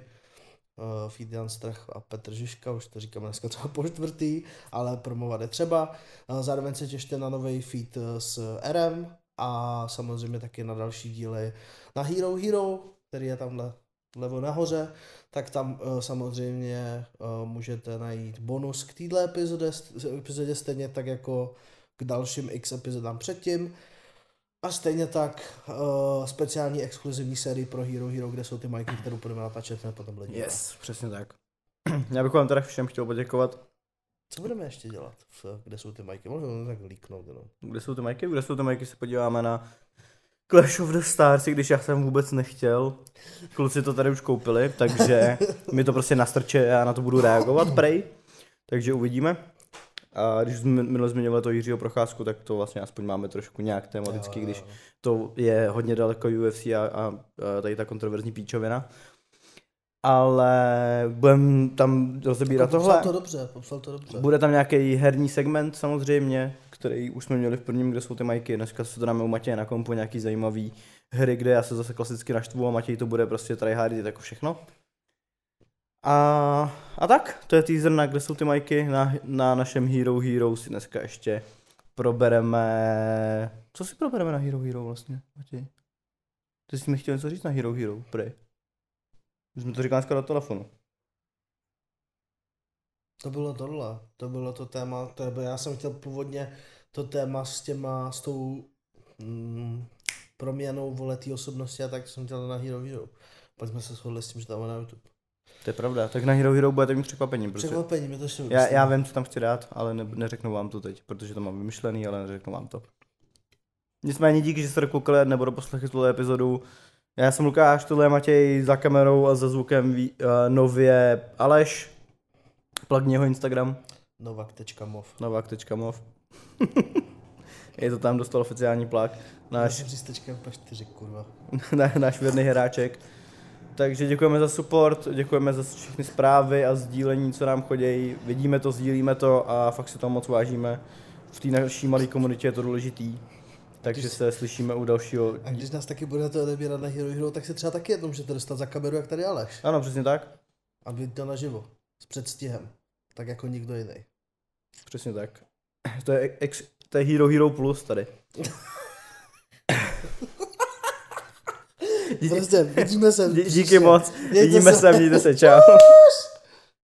Feed Jan Strach a Petr Žižka, už to říkáme dneska třeba po čtvrtý, ale promovat je třeba. Zároveň se těšte na nový feed s RM a samozřejmě taky na další díly na Hero Hero, který je tamhle vlevo nahoře, tak tam uh, samozřejmě uh, můžete najít bonus k této epizodě, epizodě stejně tak jako k dalším x epizodám předtím. A stejně tak uh, speciální exkluzivní sérii pro Hero Hero, kde jsou ty majky, kterou budeme natáčet hned potom lidi. Yes, přesně tak. (clears throat) Já bych vám teda všem chtěl poděkovat. Co budeme ještě dělat? V, kde jsou ty majky? Můžeme tak líknout jenom. Kde jsou ty majky? Kde jsou ty majky? Se podíváme na Clash of the Stars, když já jsem vůbec nechtěl. Kluci to tady už koupili, takže (laughs) mi to prostě nastrče a já na to budu reagovat, prej. Takže uvidíme. A když jsme minule zmiňovali to Jiřího Procházku, tak to vlastně aspoň máme trošku nějak tematicky, když to je hodně daleko UFC a, a, a tady ta kontroverzní píčovina. Ale budeme tam rozebírat Jako tohle. Popsal to dobře, popsal to dobře. Bude tam nějaký herní segment samozřejmě, který už jsme měli v prvním, kde jsou ty majky. Dneska se to dáme u Matěje na kompu nějaký zajímavý hry, kde já se zase klasicky naštvu a Matěj to bude prostě tryhardit jako všechno. A, a tak, to je teaser na kde jsou ty majky. Na, na našem Hero Hero si dneska ještě probereme... Co si probereme na Hero Hero vlastně, Matěj? Ty jsi mi chtěl něco říct na Hero Hero, prej. Už jsme to říkali dneska do telefonu. To bylo tohle, to bylo to téma, to bylo, já jsem chtěl původně to téma s těma, s tou mm, proměnou voletý osobnosti a tak jsem chtěl na Hero Hero. Pak jsme se shodli s tím, že dáme na YouTube. To je pravda, tak na Hero Hero budete mít překvapení. Protože Překvapení, mi to šlo. já, já vím, co tam chci dát, ale ne, neřeknu vám to teď, protože to mám vymyšlený, ale neřeknu vám to. Nicméně díky, že jste dokoukali nebo doposlechli tuhle epizodu. Já jsem Lukáš, tohle je Matěj za kamerou a za zvukem ví, uh, nově Aleš. Plagni jeho Instagram, Novak.mov. novak.mov. (laughs) je to tam, dostal oficiální plak. Já Náš jsem tečkem P4, kurva. (laughs) náš věrný hráček. Takže děkujeme za support, děkujeme za všechny zprávy a sdílení, co nám chodějí. Vidíme to, sdílíme to a fakt si to moc vážíme. V té naší malé komunitě je to důležitý. Takže se slyšíme u dalšího. A když nás taky budete odebírat na Hero Hero, tak si třeba taky jednou můžete dostat za kameru, jak tady Aleš. Ano, přesně tak. A být to naživo. S předstihem. Tak jako nikdo jiný. Přesně tak. To je, ex, to je Hero Hero Plus tady. Prostě vidíme se. Dí- Díky moc. Mějte Vidíme se. se, mějte se, čau. (laughs)